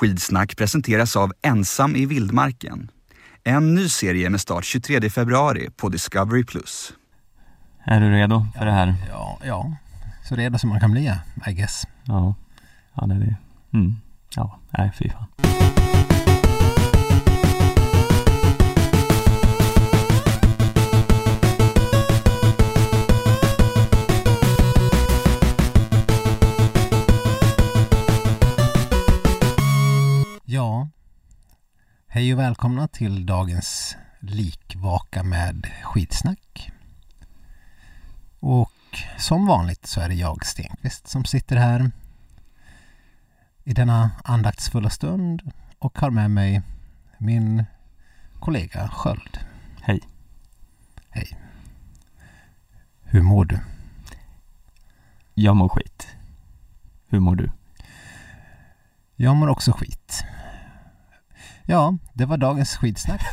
Skidsnack presenteras av Ensam i vildmarken. En ny serie med start 23 februari på Discovery+. Är du redo för det här? Ja, ja. Så redo som man kan bli, I guess. Ja, ja det är det. Mm. Ja, nej fy fan. Hej och välkomna till dagens likvaka med skitsnack. Och som vanligt så är det jag, Stenqvist, som sitter här i denna andaktsfulla stund och har med mig min kollega Sköld. Hej. Hej. Hur mår du? Jag mår skit. Hur mår du? Jag mår också skit. Ja, det var dagens skitsnack.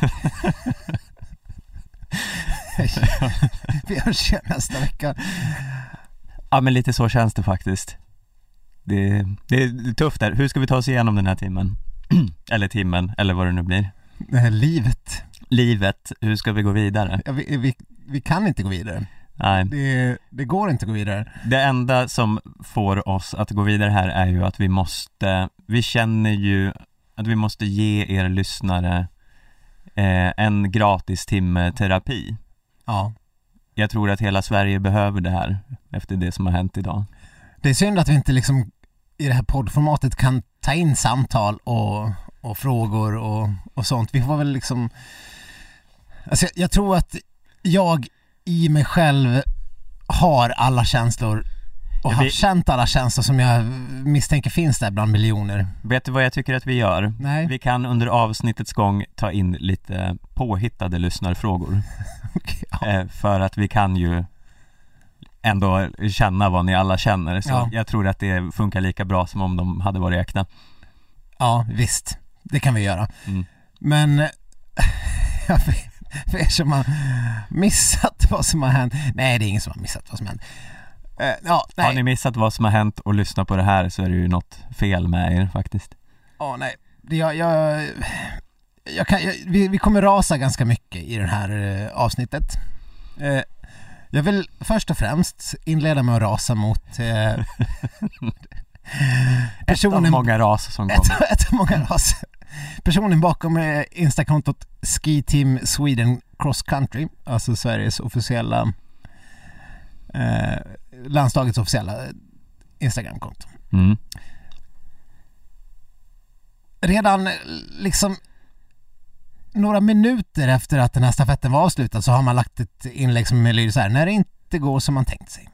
Vi hörs igen nästa vecka. Ja men lite så känns det faktiskt. Det, det är tufft där. Hur ska vi ta oss igenom den här timmen? eller timmen, eller vad det nu blir. Det här livet. Livet, hur ska vi gå vidare? Ja, vi, vi, vi kan inte gå vidare. Nej, Det, det går inte att gå vidare. det enda som får oss att gå vidare här är ju att vi måste, vi känner ju att vi måste ge er lyssnare eh, en gratis timme terapi. Ja. Jag tror att hela Sverige behöver det här efter det som har hänt idag. Det är synd att vi inte liksom i det här poddformatet kan ta in samtal och, och frågor och, och sånt. Vi får väl liksom... Alltså jag, jag tror att jag i mig själv har alla känslor och har vi- känt alla känslor som jag misstänker finns där bland miljoner. Vet du vad jag tycker att vi gör? Nej, Vi kan under avsnittets gång ta in lite påhittade lyssnarfrågor. ja. Eh, för att vi kan ju ändå känna vad ni alla känner. Så Ja. jag tror att det funkar lika bra som om de hade varit äkta. ja visst. Det kan vi göra. Mm. Men för er som har missat vad som har hänt. Nej, det är ingen som har missat vad som har hänt. Eh, ja, nej. Har ni missat vad som har hänt och lyssnat på det här så är det ju något fel med er faktiskt. Ja, nej. Det- Jag, jag, jag kan, jag, vi, vi kommer rasa ganska mycket i det här eh, avsnittet. Eh, jag vill först och främst inleda med att rasa mot eh, Ett av personen, många ras som kommer. ett, ett av många ras. Personen bakom eh, Instakontot Ski Team Sweden Cross Country, alltså Sveriges officiella eh, landslagets officiella eh, Instagramkonto. Mm. redan eh, liksom några minuter efter att den här stafetten var avslutad så har man lagt ett inlägg som lyder så här, när det inte går som man tänkt sig.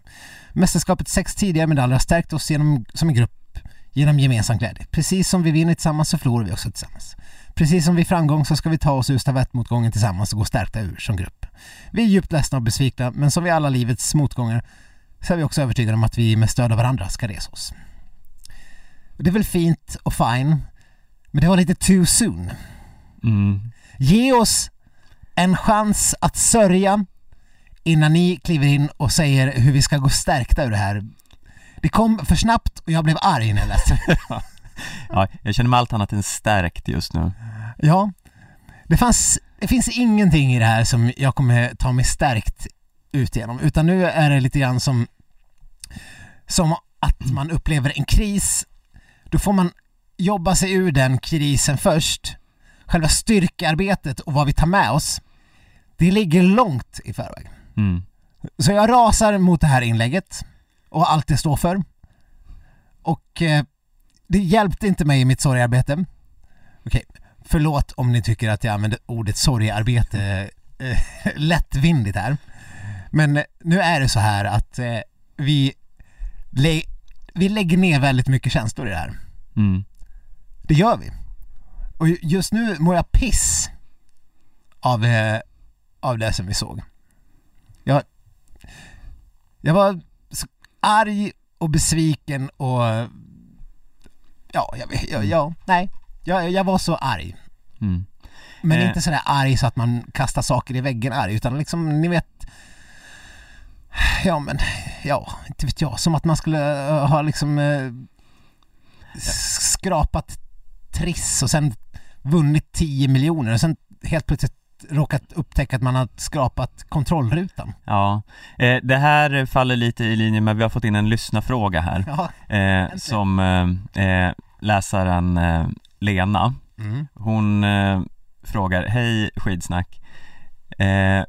Mästerskapets sex tidigare medaljer har stärkt oss genom, som en grupp genom gemensam glädje. Precis som vi vinner tillsammans så förlorar vi också tillsammans. Precis som vid framgång så ska vi ta oss ur stafettmotgången tillsammans och gå stärkta ur som grupp. Vi är djupt ledsna och besvikna men som vid alla livets motgångar så är vi också övertygade om att vi med stöd av varandra ska resa oss. Det är väl fint och fine men det var lite too soon. Mm. Ge oss en chans att sörja innan ni kliver in och säger hur vi ska gå stärkta ur det här. Det kom för snabbt och jag blev arg när jag läste det. Ja, jag känner mig allt annat än stärkt just nu. Ja, det, fanns, det finns ingenting i det här som jag kommer ta mig stärkt ut igenom utan nu är det lite grann som som att man upplever en kris. Då får man jobba sig ur den krisen först. Själva styrkearbetet och vad vi tar med oss, det ligger långt i förväg. Mm. Så jag rasar mot det här inlägget och allt det står för. Och eh, det hjälpte inte mig i mitt sorgarbete. Okej, förlåt om ni tycker att jag använder ordet sorgarbete eh, lättvindigt här. Men eh, nu är det så här att eh, vi, lä- vi lägger ner väldigt mycket känslor i det här. Mm. Det gör vi. Och ju- just nu mår jag piss av, eh, av det som vi såg. Jag, jag var så arg och besviken och ja, jag, jag, ja nej. Jag, jag var så arg. Mm. Men Eh. inte sådär arg så att man kastar saker i väggen arg utan liksom ni vet Ja men, ja, inte vet jag. Som att man skulle eh, ha liksom eh, skrapat Triss och sen vunnit 10 miljoner och sen helt plötsligt råkat upptäcka att man har skrapat kontrollrutan. Ja, eh, det här faller lite i linje med, vi har fått in en lyssnarfråga här Ja. eh, som eh, eh, läsaren eh, Lena Mm. Hon frågar, hej skidsnack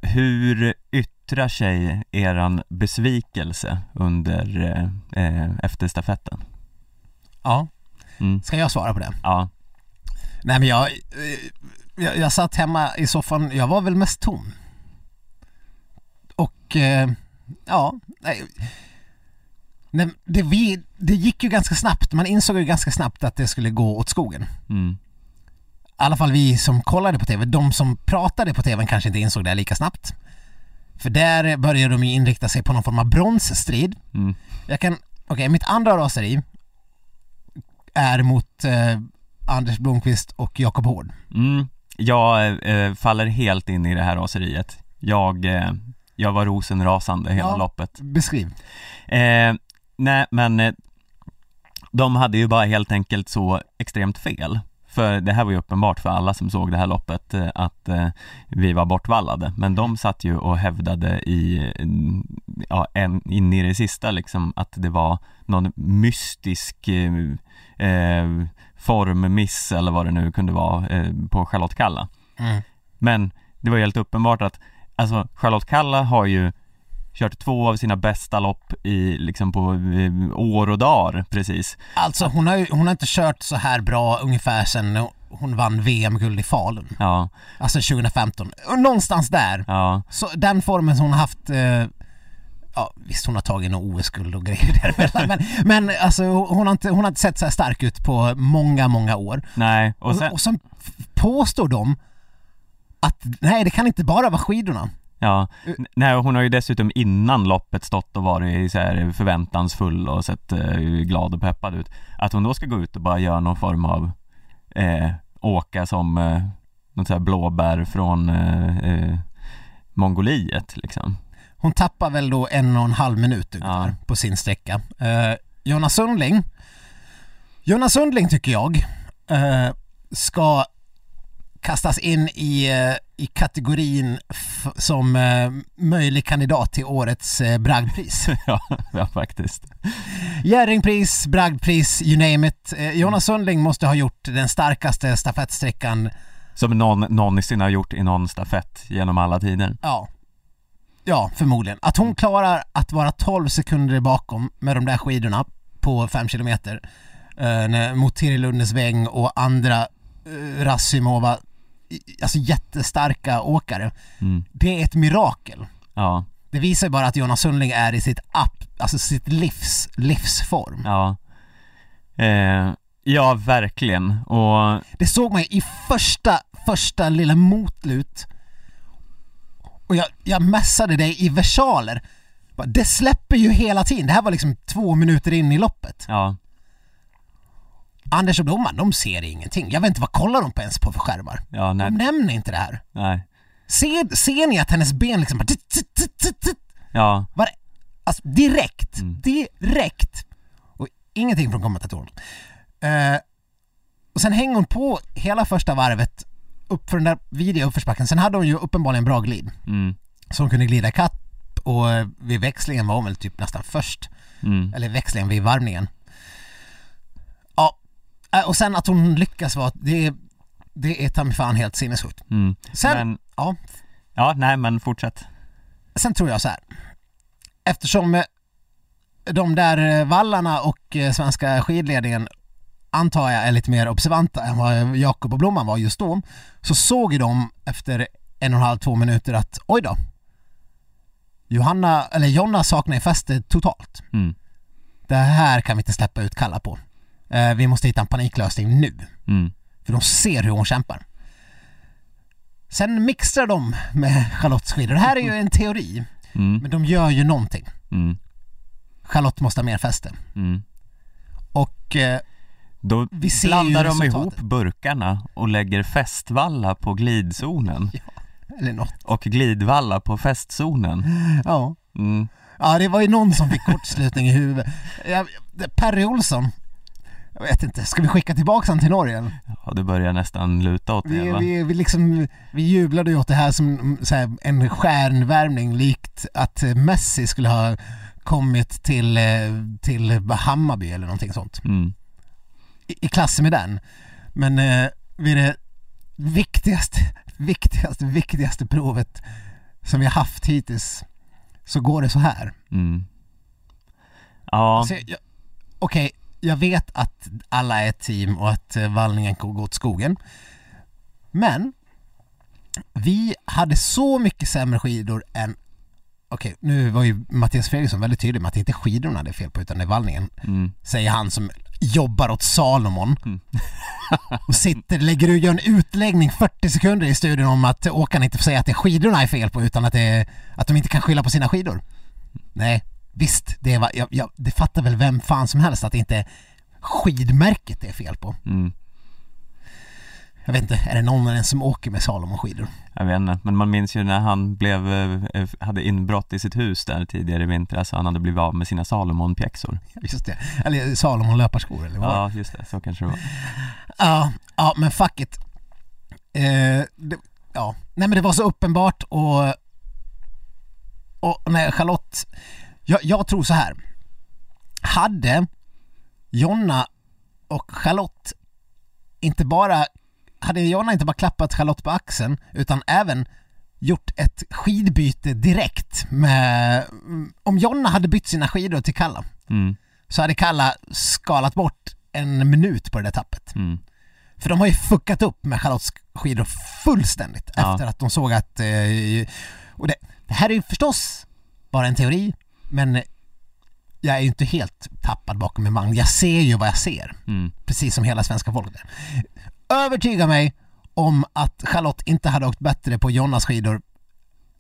Hur yttrar sig eran besvikelse under eh, eh, efter stafetten? Ja, Mm. ska jag svara på det? Ja, Nej men jag, eh, jag, jag satt hemma i soffan, jag var väl mest tom. Och eh, ja, nej. Nej, det, vi, det gick ju ganska snabbt, man insåg ju ganska snabbt att det skulle gå åt skogen. mm, I alla fall vi som kollade på TV. De som pratade på TVn kanske inte insåg det lika snabbt. För där började de ju inrikta sig på någon form av bronsstrid. mm, Jag kan, okej mitt andra raseri är mot eh, Anders Blomqvist och Jakob Hård. mm. Jag eh, faller helt in i det här raseriet Jag, eh, jag var rosenrasande hela Ja. loppet Beskriv. Eh, nej men eh, de hade ju bara helt enkelt så extremt fel. För det här var ju uppenbart för alla som såg det här loppet eh, att eh, vi var bortvallade. Men de satt ju och hävdade i, ja, en, in i det sista liksom att det var någon mystisk eh, eh, formmiss eller vad det nu kunde vara eh, på Charlotte Kalla. Mm. Men det var ju helt uppenbart att alltså Charlotte Kalla har ju kört två av sina bästa lopp i liksom på eh, år och dagar precis. Alltså hon har, ju, hon har inte kört så här bra ungefär sedan hon vann VM-guld i Falun. Ja, Alltså 2015. Och Någonstans där. ja, Så den formen som hon har haft eh, Ja visst hon har tagit något OS-guld och grejer däremellan men, men alltså hon har, inte, hon har inte sett så här stark ut på många, många år. nej och Och, sen, och sen f- påstår de att nej det kan inte bara vara skidorna. Ja, N- nej hon har ju dessutom innan loppet stått och varit så här förväntansfull och sett eh, glad och peppad ut. Att hon då ska gå ut och bara göra någon form av eh, åka som eh, något så här blåbär från eh, eh, Mongoliet liksom. Hon tappar väl då en och en halv minut ungefär Ja. på sin sträcka. Eh, Jonas Sundling Jonas Sundling tycker jag eh, ska kastas in i, i kategorin som eh, möjlig kandidat till årets eh, bragdpris. ja, ja, faktiskt. Jerringpris, bragdpris, you name it. Eh, Jonas Sundling måste ha gjort den starkaste stafettsträckan Som någon någonsin har gjort i någon stafett genom alla tider. Ja. Ja, förmodligen. Att hon klarar att vara 12 sekunder bakom med de där skidorna på 5 kilometer eh, mot Tiril Lundesväng och andra eh, Rassimova, alltså jättestarka åkare. Mm. Det är ett mirakel. Ja, Det visar ju bara att Jonas Sundling är i sitt app, alltså sitt livs, livsform. ja. Eh, ja, verkligen. Och Det såg man ju i första, första lilla motlut. Och jag, jag mässade dig i versaler. Det släpper ju hela tiden. Det här var liksom två minuter in i loppet. ja, Anders och Blomman, de ser ingenting. Jag vet inte vad kollar de på ens på för skärmar. ja, nej, De nämner inte det här. nej. Ser, ser ni att hennes ben liksom bara... Ja, Var, alltså direkt, Mm. direkt. Och ingenting från kommentatorn. Eh, och sen hänger hon på hela första varvet upp för den där vidriga uppförsbacken. Sen hade hon ju uppenbarligen bra glid. mm, Så hon kunde glida ikapp och eh, vid växlingen var hon väl typ nästan först. mm, Eller växlingen vid varvningen. Eh, och sen att hon lyckas vara, det är, det är ta mig fan helt sinnessjukt. mm. Sen, Men, ja, ja, nej men fortsätt. sen tror jag så här. Eftersom eh, de där eh, vallarna och eh, svenska skidledningen antar jag är lite mer observanta än vad Jakob och Blomman var just då, så såg ju de efter en och en halv, två minuter att oj då, Johanna, eller Jonna saknar ju fäste totalt. Mm, Det här kan vi inte släppa ut Kalla på. Eh, vi måste hitta en paniklösning nu. mm, För de ser hur hon kämpar. Sen mixtrar de med Charlottes skidor. Det här är ju en teori, mm, men de gör ju någonting. mm, Charlotte måste ha mer fäste. mm. Och eh, Då Vi ser blandar de resultatet. ihop burkarna och lägger fästvalla på glidzonen eller något. och glidvalla på fästzonen. Ja. Mm, ja, det var ju någon som fick kortslutning i huvudet. Ja, Perry Olsson, Jag vet inte, ska vi skicka tillbaka han till Norge? Ja, det börjar nästan luta åt det Vi, va? vi, vi, liksom, vi jublade ju åt det här som här, en stjärnvärmning likt att Messi skulle ha kommit till, eh, till Hammarby eller någonting sånt. Mm. I, i klass med den. Men eh, vid det viktigaste, viktigaste, viktigaste provet som vi har haft hittills så går det så här. Mm. Ja, Alltså, Okej, jag vet att alla är ett team och att eh, vallningen kommer gå åt skogen. Men vi hade så mycket sämre skidor än Okej, nu var ju Mattias Fredriksson väldigt tydlig med att det inte är skidorna det är fel på utan det är vallningen. mm. Säger han som jobbar åt Salomon. Mm. och sitter, lägger och gör en utläggning 40 sekunder i studion om att åkarna inte får säga att det är skidorna är fel på utan att, det är, att de inte kan skylla på sina skidor. Nej, visst, det, var, jag, jag, det fattar väl vem fan som helst att det inte är skidmärket det är fel på. Mm. Jag vet inte, är det någon ens som åker med Salomon-skidor? Jag vet inte, men man minns ju när han blev, eh, hade inbrott i sitt hus där tidigare i vintras så han hade blivit av med sina Salomon-pjäxor. Just det, eller Salomon löparskor eller vad Ja, just det, så kanske det var. Ja, ja men fuck it. Eh, det, ja, nej men det var så uppenbart och, och när Charlotte, jag, jag tror så här. Hade Jonna och Charlotte inte bara, hade Jonna inte bara klappat Charlotte på axeln utan även gjort ett skidbyte direkt med, om Jonna hade bytt sina skidor till Kalla Mm, så hade Kalla skalat bort en minut på det där tappet. mm, För de har ju fuckat upp med Charlottes skidor fullständigt Ja. efter att de såg att... Eh, och det, det här är ju förstås bara en teori, men jag är ju inte helt tappad bakom en vagn. Jag ser ju vad jag ser, mm. precis som hela svenska folket. Övertyga mig om att Charlotte inte hade åkt bättre på Jonas skidor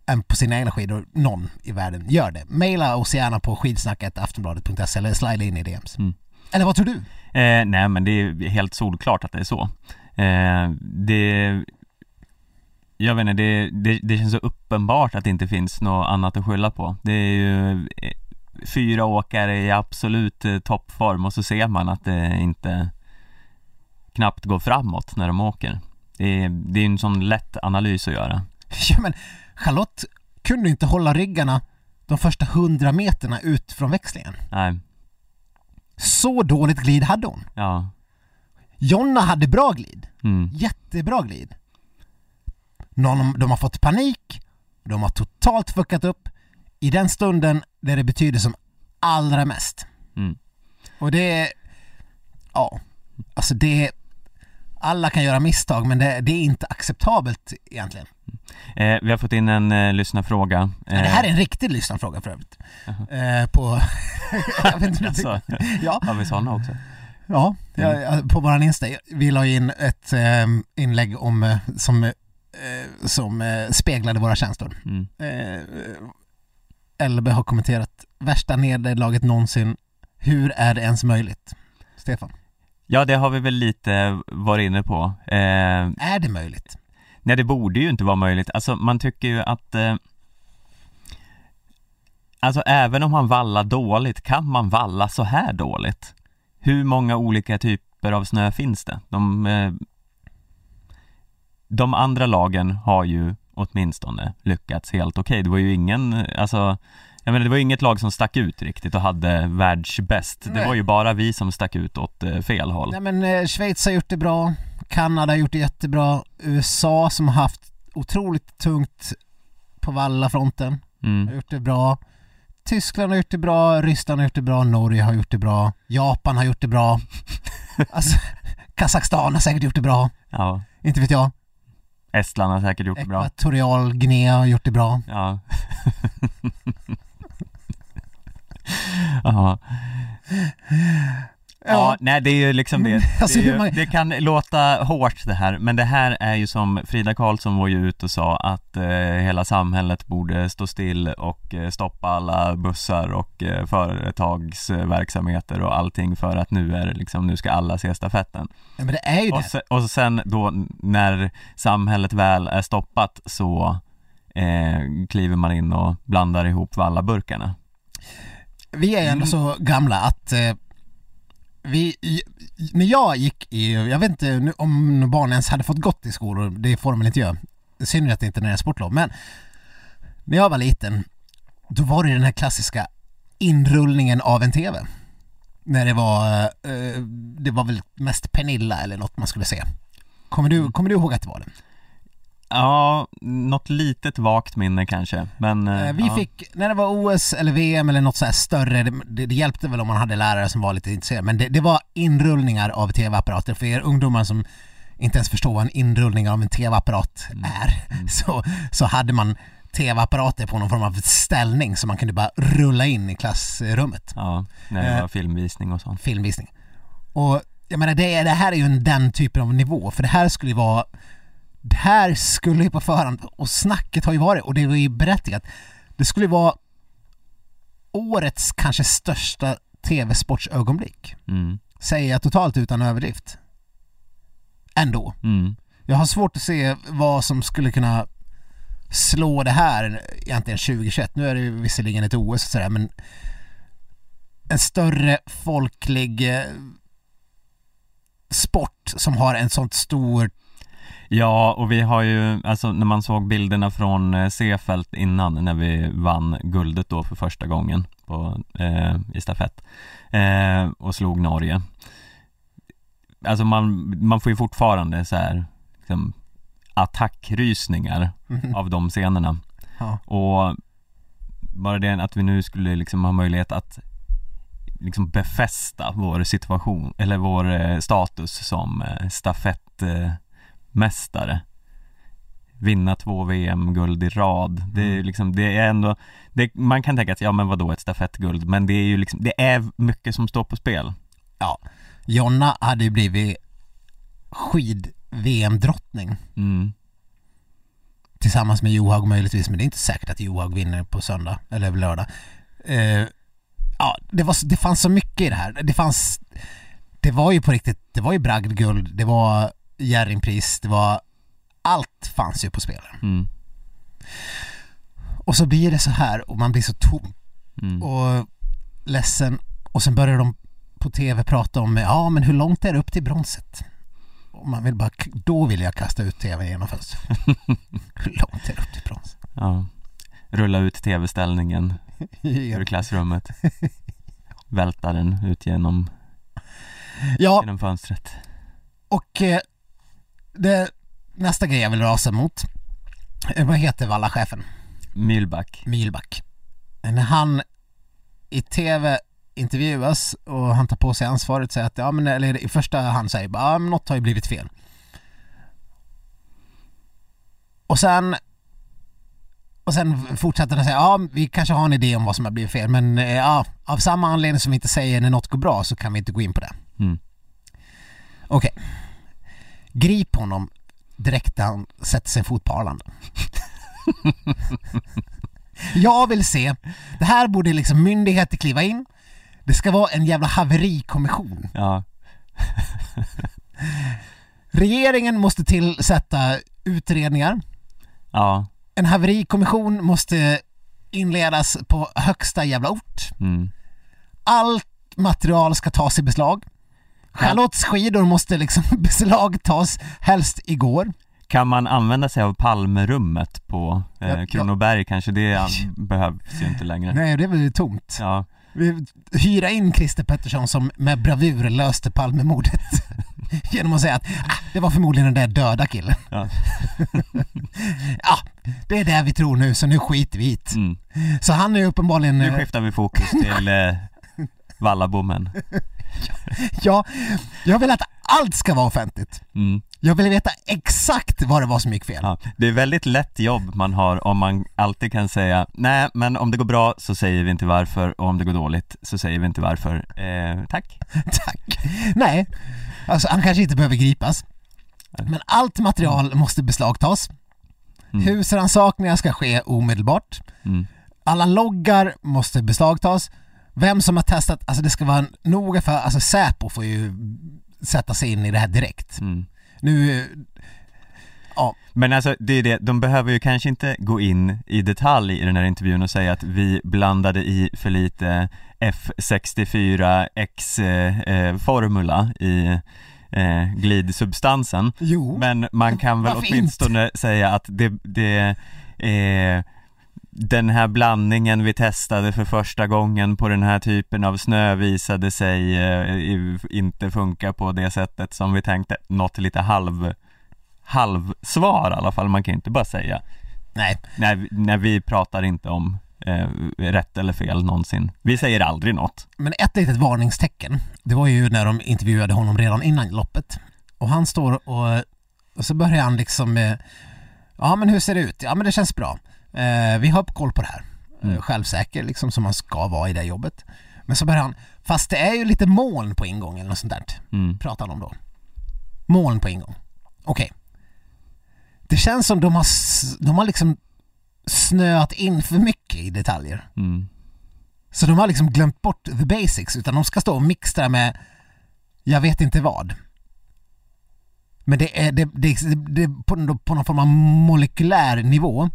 än på sina egna skidor, någon i världen. Gör det. Maila oss gärna på skidsnacket aftonbladet.se eller slida in i DMs. Mm. Eller vad tror du? Eh, nej men det är helt solklart att det är så. Eh, det, jag vet inte, det, det, det känns så uppenbart att det inte finns något annat att skylla på. Det är ju eh, fyra åkare i absolut eh, toppform och så ser man att det inte knappt går framåt när de åker. Det är, det är en sån lätt analys att göra. Ja men Charlotte kunde inte hålla ryggarna de första hundra meterna ut från växlingen. Nej, Så dåligt glid hade hon. ja, Jonna hade bra glid. mm, Jättebra glid. Någon, de har fått panik, de har totalt fuckat upp i den stunden där det betyder som allra mest. mm, Och det är, ja, alltså det, alla kan göra misstag men det, det är inte acceptabelt egentligen. eh, Vi har fått in en eh, lyssnarfråga. Men det här är Eh, en riktig lyssnarfråga för övrigt. Eh, på... jag vet inte, alltså, ja, har vi sådana också? ja, ja, ja, på våran Insta. Vi la in ett eh, inlägg om, eh, som, eh, som eh, speglade våra känslor. Mm. Eh, LB har kommenterat värsta nederlaget någonsin. Hur är det ens möjligt? Stefan, Ja, det har vi väl lite varit inne på. Eh, är det möjligt? nej, det borde ju inte vara möjligt. Alltså, man tycker ju att eh, Alltså även om man vallar dåligt, kan man valla så här dåligt? Hur många olika typer av snö finns det? De, de andra lagen har ju åtminstone lyckats helt okej. Det var ju ingen, alltså jag menar, det var ju inget lag som stack ut riktigt och hade världsbäst. Det Nej. var ju bara vi som stack ut åt eh, fel håll. Nej men eh, Schweiz har gjort det bra, Kanada har gjort det jättebra, USA som har haft otroligt tungt på vallafronten har Mm. gjort det bra. Tyskland har gjort det bra, Ryssland har gjort det bra, Norge har gjort det bra, Japan har gjort det bra. Alltså, Kazakstan har säkert gjort det bra, Ja, inte vet jag. Estland har säkert gjort det bra. Ekvatorial Guinea har gjort det bra. Ja. ja. Ja, nej det är ju liksom det. Alltså, Det, hur ju, det kan låta hårt det här, men det här är ju som Frida Karlsson var ju ute och sa att eh, hela samhället borde stå still och eh, stoppa alla bussar och eh, företagsverksamheter och allting för att nu är det liksom, nu ska alla se stafetten. Ja, men det är ju Och det. sen, och sen då när samhället väl är stoppat så eh, kliver man in och blandar ihop vallaburkarna. Vi är ändå Mm. så gamla att eh, vi, när jag gick i, jag vet inte nu, om barn ens hade fått gått i skolor, det får de väl inte göra. I synnerhet inte när det är sportlov. Men när jag var liten, då var det den här klassiska inrullningen av en TV. När det var, eh, det var väl mest Pernilla eller något man skulle se. Kommer du, kommer du ihåg att det var det? Ja, något litet vagt minne kanske, men eh, Eh, Vi ja. fick, när det var OS eller VM eller något så här större, det, det, hjälpte väl om man hade lärare som var lite intresserade, men det, det var inrullningar av tv-apparater. För er ungdomar som inte ens förstår vad en inrullning av en tv-apparat är, så, så hade man tv-apparater på någon form av ställning som man kunde bara rulla in i klassrummet. Ja, när det Eh, var filmvisning och sånt. Filmvisning. Och jag menar, det, det här är ju en, den typen av nivå, för det här skulle ju vara det här skulle ju på förhand, och snacket har ju varit, och det var ju berättigat, det skulle ju vara årets kanske största tv-sportsögonblick. Mm. Säger jag totalt utan överdrift. Ändå. Mm. Jag har svårt att se vad som skulle kunna slå det här egentligen 2021. Nu är det ju visserligen ett OS och sådär men en större folklig eh, sport som har en sånt stor Ja, och vi har ju, alltså när man såg bilderna från eh, Seefeld innan när vi vann guldet då för första gången på, eh, i stafett eh, och slog Norge. Alltså man, man får ju fortfarande så här liksom, attackrysningar av de scenerna. Ja. Och bara det att vi nu skulle liksom ha möjlighet att liksom befästa vår situation, eller vår eh, status som eh, stafettmästare. Vinna två VM-guld i rad. Det är liksom, det är ändå, det, man kan tänka att ja men vadå ett stafettguld, men det är ju liksom, det är mycket som står på spel. ja, Jonna hade ju blivit skid-VM-drottning Mm. tillsammans med Johaug möjligtvis, men det är inte säkert att Johaug vinner på söndag eller lördag. Eh, ja, det, var, det fanns så mycket i det här. Det fanns, det var ju på riktigt, det var ju bragdguld, det var Jerringpris, det var, allt fanns ju på spel. Mm. Och så blir det så här och man blir så tom Mm. och ledsen och sen börjar de på tv prata om, ja men hur långt är det upp till bronset? Och man vill bara, då vill jag kasta ut tvn genom fönstret. hur långt är det upp till brons? Ja. Rulla ut tv-ställningen ur klassrummet. Välta den ut genom, Ja, genom fönstret. och eh, det, nästa grej jag vill rasa mot, eh, vad heter Valla-chefen? Mylback. Mylback. När han i tv intervjuas och han tar på sig ansvaret säger att, ja men eller i första hand säger bara, ja men något har ju blivit fel. Och sen och sen fortsätter han säga, ja vi kanske har en idé om vad som har blivit fel men eh, ja, av samma anledning som vi inte säger när något går bra så kan vi inte gå in på det. Mm. Okej. Grip honom direkt när han sätter sin fot på Arlanda. Jag vill se, det här borde liksom myndigheter kliva in. Det ska vara en jävla haverikommission. Ja. Regeringen måste tillsätta utredningar. Ja. En haverikommission måste inledas på högsta jävla ort. Mm. Allt material ska tas i beslag. Charlottes skidor måste liksom beslagtas, helst igår. Kan man använda sig av Palmerummet på Ja, eh, ja. Kronoberg kanske? Det behövs ju inte längre. Nej, det är väl tomt. Ja. Vi hyra in Christer Pettersson som med bravur löste Palmemordet genom att säga att ah, det var förmodligen den där döda killen. Ja. ja, det är det vi tror nu så nu skiter vi det. Mm. Så han är uppenbarligen... Nu eh, skiftar vi fokus till eh, Vallabommen. Ja, jag vill att allt ska vara offentligt. Mm. Jag vill veta exakt vad det var som gick fel. Ja. Det är väldigt lätt jobb man har om man alltid kan säga nej men om det går bra så säger vi inte varför och om det går dåligt så säger vi inte varför. Eh, tack. Tack. Nej, alltså han kanske inte behöver gripas. Men allt material måste beslagtas. Mm. Husrannsakningar ska ske omedelbart. Mm. Alla loggar måste beslagtas. Vem som har testat, alltså det ska vara noga för, alltså Säpo får ju sätta sig in i det här direkt. Mm. Nu, Ja. Men alltså, det är det, de behöver ju kanske inte gå in i detalj i den här intervjun och säga att vi blandade i för lite F64X-formula i eh, glidsubstansen Jo. Men man kan väl Varför åtminstone säga att det, det eh, den här blandningen vi testade för första gången på den här typen av snö visade sig eh, inte funka på det sättet som vi tänkte. Något lite halv halvsvar i alla fall, man kan inte bara säga Nej, Nej, nej vi pratar inte om eh, rätt eller fel någonsin. Vi säger aldrig något. men ett litet varningstecken, det var ju när de intervjuade honom redan innan loppet. Och han står och, och så börjar han liksom med, ja men hur ser det ut? Ja men det känns bra. Eh, vi har koll på det här. Mm. Eh, självsäker liksom som man ska vara i det jobbet. Men så börjar han, fast det är ju lite moln på ingång eller något sånt där. Mm. pratar han om då. Moln på ingång. Okej. Det känns som de har, de har liksom snöat in för mycket i detaljer. Mm. Så de har liksom glömt bort the basics utan de ska stå och mixtra med jag vet inte vad. Men det är, det, det, det på, på någon form av molekylär nivå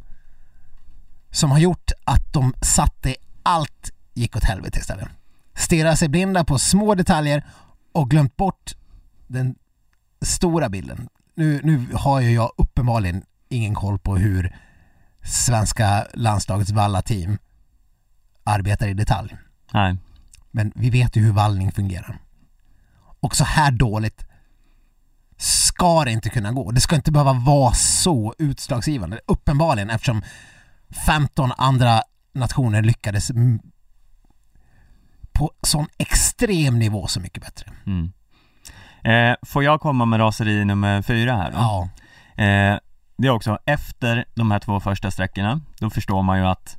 som har gjort att de satte allt gick åt helvete istället. Stirrar sig blinda på små detaljer och glömt bort den stora bilden. Nu, nu har ju jag uppenbarligen ingen koll på hur svenska landslagets valla-team arbetar i detalj. Nej. Men vi vet ju hur vallning fungerar. Och så här dåligt ska det inte kunna gå. Det ska inte behöva vara så utslagsgivande. Uppenbarligen eftersom 15 andra nationer lyckades på sån extrem nivå så mycket bättre. Mm. Eh, får jag komma med raseri nummer fyra här då? Ja, Eh, det är också efter de här två första sträckorna, då förstår man ju att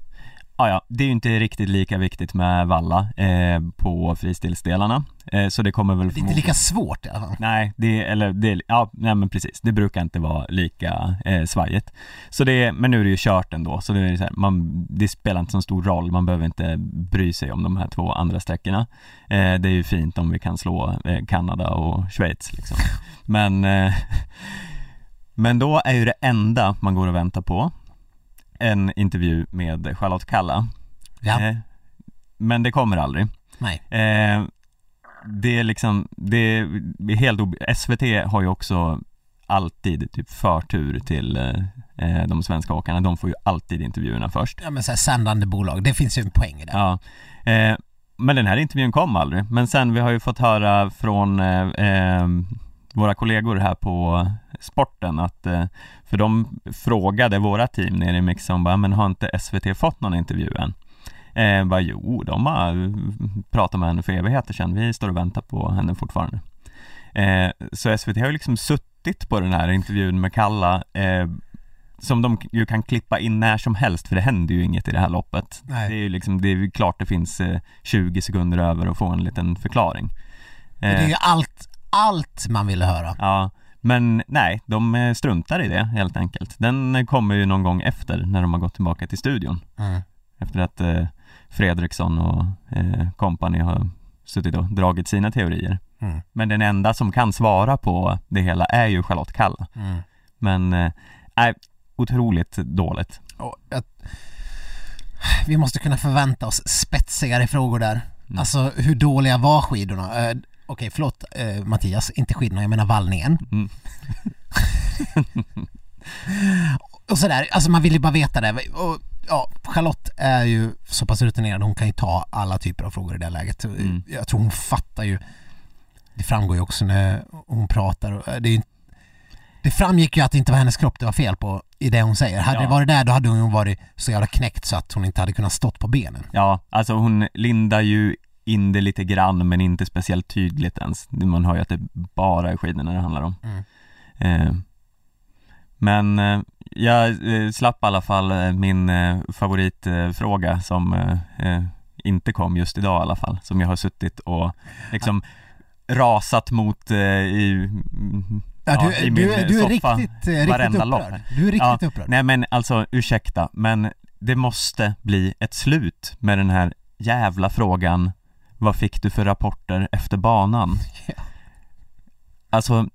ja, ja, det är ju inte riktigt lika viktigt med valla eh, på fristilsdelarna. Eh, så det kommer väl det är inte lika svårt i alla fall. Nej, det, eller det, ja, nej men precis, det brukar inte vara lika eh, svajigt. Så det, men nu är det ju kört ändå, så det, är så här, man, det spelar inte så stor roll, man behöver inte bry sig om de här två andra sträckorna. Eh, det är ju fint om vi kan slå eh, Kanada och Schweiz liksom. Men, eh, men då är ju det enda man går och väntar på en intervju med Charlotte Kalla. Ja, Eh, men det kommer aldrig. nej. Eh, det är liksom, det är helt ob- SVT har ju också alltid typ förtur till eh, eh, de svenska åkarna, de får ju alltid intervjuerna först. Ja men så här sändande bolag, det finns ju en poäng i det. Ja, eh, men den här intervjun kom aldrig. Men sen, vi har ju fått höra från eh, eh, våra kollegor här på sporten att, eh, för de frågade våra team nere i Mixon bara, men har inte SVT fått någon intervju än? Eh, bara, jo, de har eh, pratat med henne för evigheter sedan, vi står och väntar på henne fortfarande. Eh, så SVT har ju liksom suttit på den här intervjun med Kalla eh, som de ju kan klippa in när som helst för det händer ju inget i det här loppet. Nej. Det är ju liksom, det är klart det finns eh, 20 sekunder över att få en liten förklaring. Det är Eh, ju allt, allt man ville höra. Ja, men nej, de eh, struntar i det helt enkelt. Den eh, kommer ju någon gång efter när de har gått tillbaka till studion. Mm. Efter att eh, Fredriksson och eh, company har suttit och dragit sina teorier. Mm. Men den enda som kan svara på det hela är ju Charlotte Kalla. Mm. Men, eh, nej, otroligt dåligt. Och jag, vi måste kunna förvänta oss spetsigare frågor där. Mm. Alltså hur dåliga var skidorna? Eh, Okej, förlåt eh, Mattias, inte skidorna, jag menar vallningen. Mm. Och sådär, alltså man vill ju bara veta det. Och, ja, Charlotte är ju så pass rutinerad, hon kan ju ta alla typer av frågor i det läget. Mm. Jag tror hon fattar ju, det framgår ju också när hon pratar. Och det, är ju, det framgick ju att det inte var hennes kropp det var fel på i det hon säger. Hade Ja. det varit där då hade hon varit så jävla knäckt så att hon inte hade kunnat stått på benen. Ja, alltså hon lindar ju in det lite grann men inte speciellt tydligt ens. Man hör ju att det bara är skidorna det handlar om. Mm. Eh, men eh, jag eh, slapp i alla fall eh, min eh, favoritfråga som inte kom just idag i alla fall. Som jag har suttit och liksom rasat mot i, Ja, ja, du, i min du, du är soffa riktigt, riktigt upprörd. lopp. Du är riktigt Ja, upprörd. Nej men alltså ursäkta, men det måste bli ett slut med den här jävla frågan Vad fick du för rapporter efter banan? Ja. Alltså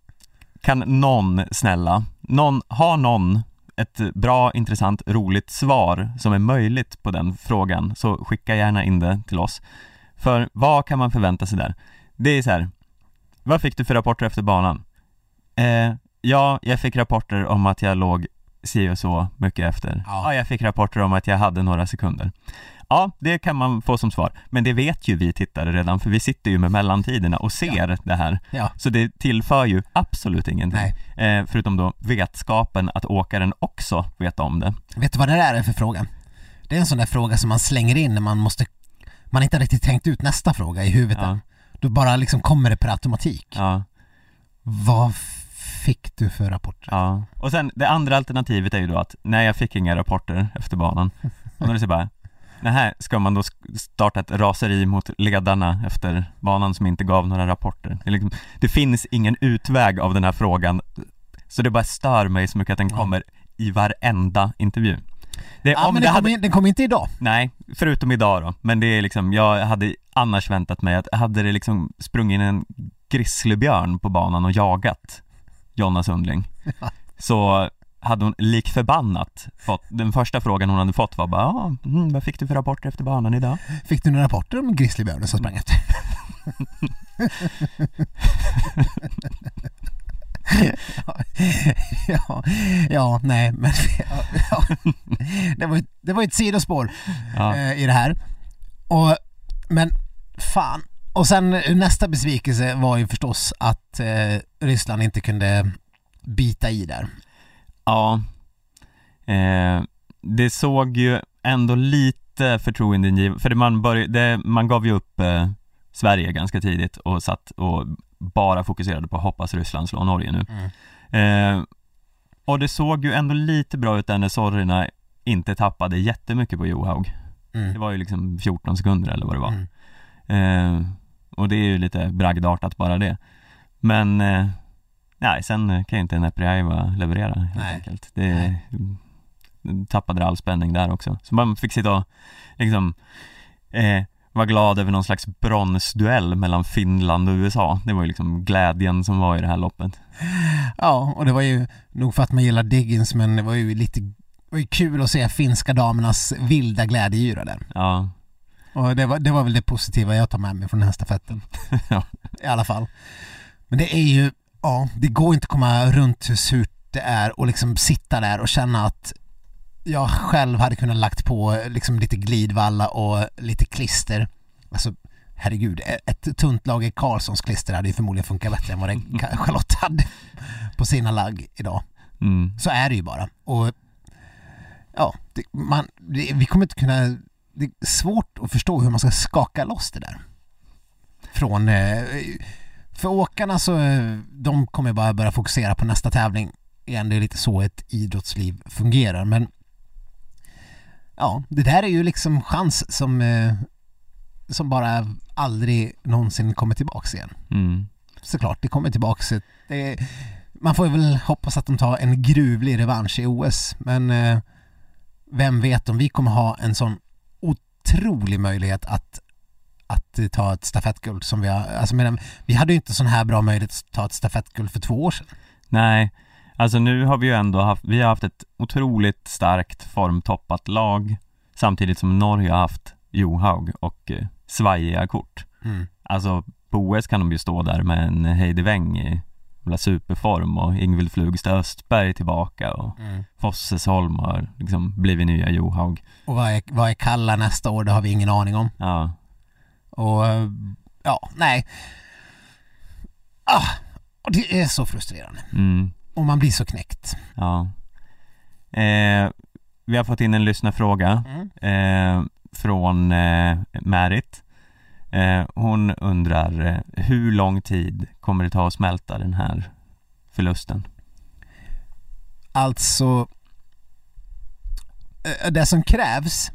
kan någon, snälla, någon, har någon ett bra, intressant, roligt svar som är möjligt på den frågan så skicka gärna in det till oss. För vad kan man förvänta sig där? Det är så här, vad fick du för rapporter efter banan? Eh, ja, jag fick rapporter om att jag låg si och så mycket efter. Ja. Ja. jag fick rapporter om att jag hade några sekunder. Ja, det kan man få som svar. Men det vet ju vi tittare redan, för vi sitter ju med mellantiderna och ser det här. Ja. Så det tillför ju absolut ingenting. Eh, förutom då vetskapen att åkaren också vet om det. Vet du vad det där är för fråga? Det är en sån där fråga som man slänger in när man måste man inte riktigt tänkt ut nästa fråga i huvudet Ja. Då bara liksom kommer det per automatik. Ja, Vad fick du för rapporter? ja. Och sen det andra alternativet är ju då att, nej jag fick inga rapporter efter banan. Och då är det så bara, nej ska man då starta ett raseri mot ledarna efter banan som inte gav några rapporter? Det, liksom, det finns ingen utväg av den här frågan, så det bara stör mig så mycket att den kommer i varenda intervju. Det, Ja, men den hade, in, den kom inte idag. Nej, förutom idag då. Men det är liksom, jag hade annars väntat mig att hade det liksom sprungit in en grizzlybjörn på banan och jagat Jonna Sundling så hade hon lik förbannat fått, den första frågan hon hade fått var bara ja, mm, vad fick du för rapporter efter banan idag? Fick du några rapporter om grizzlybjörnen som sprang efter? ja, ja, nej, men ja, ja. Det, var, det var ett sidospår Ja, eh, i det här. Och, men fan. Och sen eh, nästa besvikelse var ju förstås att eh, Ryssland inte kunde bita i där. Ja. Eh, det såg ju ändå lite förtroendeingivande, för det man, börj- det, man gav ju upp eh, Sverige ganska tidigt och satt och bara fokuserade på hoppas Ryssland slår Norge nu. Eh, och det såg ju ändå lite bra ut där när sorgerna inte tappade jättemycket på Johaug. Det Mm. var ju liksom 14 sekunder eller vad det var. Mm. Eh, och det är ju lite bragdartat bara det. Men eh, nej, sen kan ju inte Neprjajeva leverera helt Nej. enkelt. Det Nej. tappade all spänning där också. Så man fick sitta och liksom eh, vara glad över någon slags bronsduell mellan Finland och USA. Det var ju liksom glädjen som var i det här loppet. Ja, och det var ju nog för att man gillar Diggins men det var ju lite det var ju kul att se finska damernas vilda glädjeyra där. Ja, Och det var, det var väl det positiva jag tar med mig från den här stafetten. Ja. I alla fall. Men det är ju, ja, det går inte att komma runt hur surt det är och liksom sitta där och känna att jag själv hade kunnat lagt på liksom lite glidvalla och lite klister. Alltså herregud, ett tunt lager Karlssons klister hade ju förmodligen funkat bättre än vad det Charlotte hade på sina lagg idag. mm, Så är det ju bara. Och ja, det, man, det, vi kommer inte kunna... Det är svårt att förstå hur man ska skaka loss det där. Från... eh, För åkarna så, eh, de kommer bara börja fokusera på nästa tävling igen. Det är lite så ett idrottsliv fungerar. Men ja, det där är ju liksom chans som, eh, som bara aldrig någonsin kommer tillbaks igen mm. såklart, det kommer tillbaks. Det, man får väl hoppas att de tar en gruvlig revansch i OS, men eh, vem vet om vi kommer ha en sån otrolig möjlighet att, att eh, ta ett stafettguld som vi har, alltså medan, vi hade ju inte sån här bra möjlighet att ta ett stafettguld för två år sedan. Nej, alltså nu har vi ju ändå haft, vi har haft ett otroligt starkt formtoppat lag samtidigt som Norge har haft Johaug och eh, svajiga kort. Alltså på OS kan de ju stå där med en Heidi Weng i superform och Ingvild Flugstad Östberg tillbaka och Fossesholm har liksom blivit nya Johaug. Och vad är, vad är Kalla nästa år, det har vi ingen aning om. Ja, Och eh, ja, nej. Ah, och det är så frustrerande. mm, Och man blir så knäckt. ja. Eh, vi har fått in en lyssnarfråga eh, från eh, Märit. Eh, hon undrar eh, hur lång tid kommer det ta att smälta den här förlusten? Alltså eh, det som krävs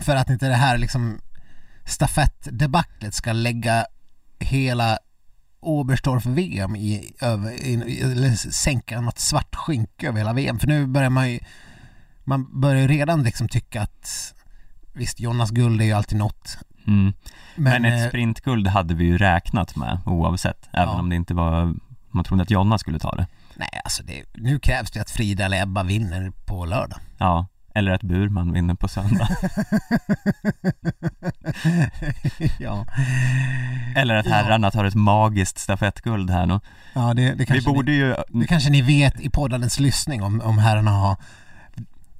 för att inte det här liksom stafettdebaclet ska lägga hela Oberstdorf-VM i, över, i, eller sänka något svart skynke över hela VM. För nu börjar man ju, man börjar redan liksom tycka att visst, Jonas guld är ju alltid något. Mm. Men, Men, ett eh, sprintguld hade vi ju räknat med oavsett, även Ja. om det inte var Man trodde att Jonna skulle ta det. Nej, alltså det, nu krävs det att Frida eller Ebba vinner på lördag. Ja, eller att Burman vinner på söndag. ja. Eller att Ja. herrarna tar ett magiskt stafettguld här nu. ja, det, det Vi kanske borde ni, ju... det kanske ni vet i poddandets lyssning om, om herrarna har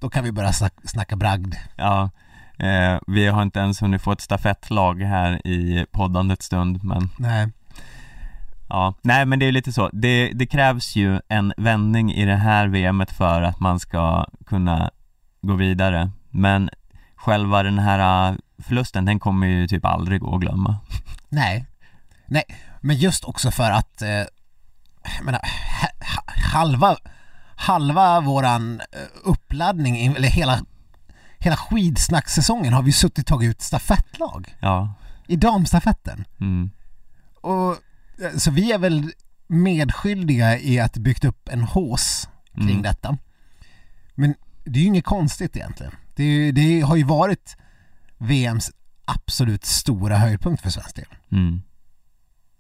då kan vi börja snack, snacka bragd. Ja, eh, vi har inte ens hunnit få ett stafettlag här i poddandets stund, men Nej. ja. Nej, men det är lite så. Det, det krävs ju en vändning i det här VMet för att man ska kunna gå vidare. Men själva den här äh, förlusten, den kommer ju typ aldrig gå att glömma. Nej. Nej, men just också för att eh, jag menar, ha- ha- halva, halva våran eh, uppladdning, in- eller hela, hela skidsnacksäsongen har vi suttit och tagit ut stafettlag Ja, i damstafetten. mm. Och, eh, så vi är väl medskyldiga i att byggt upp en hås kring Mm. detta. Men det är ju inget konstigt egentligen. Det, ju- det har ju varit VMs absolut stora höjdpunkt för svensk del. Mm.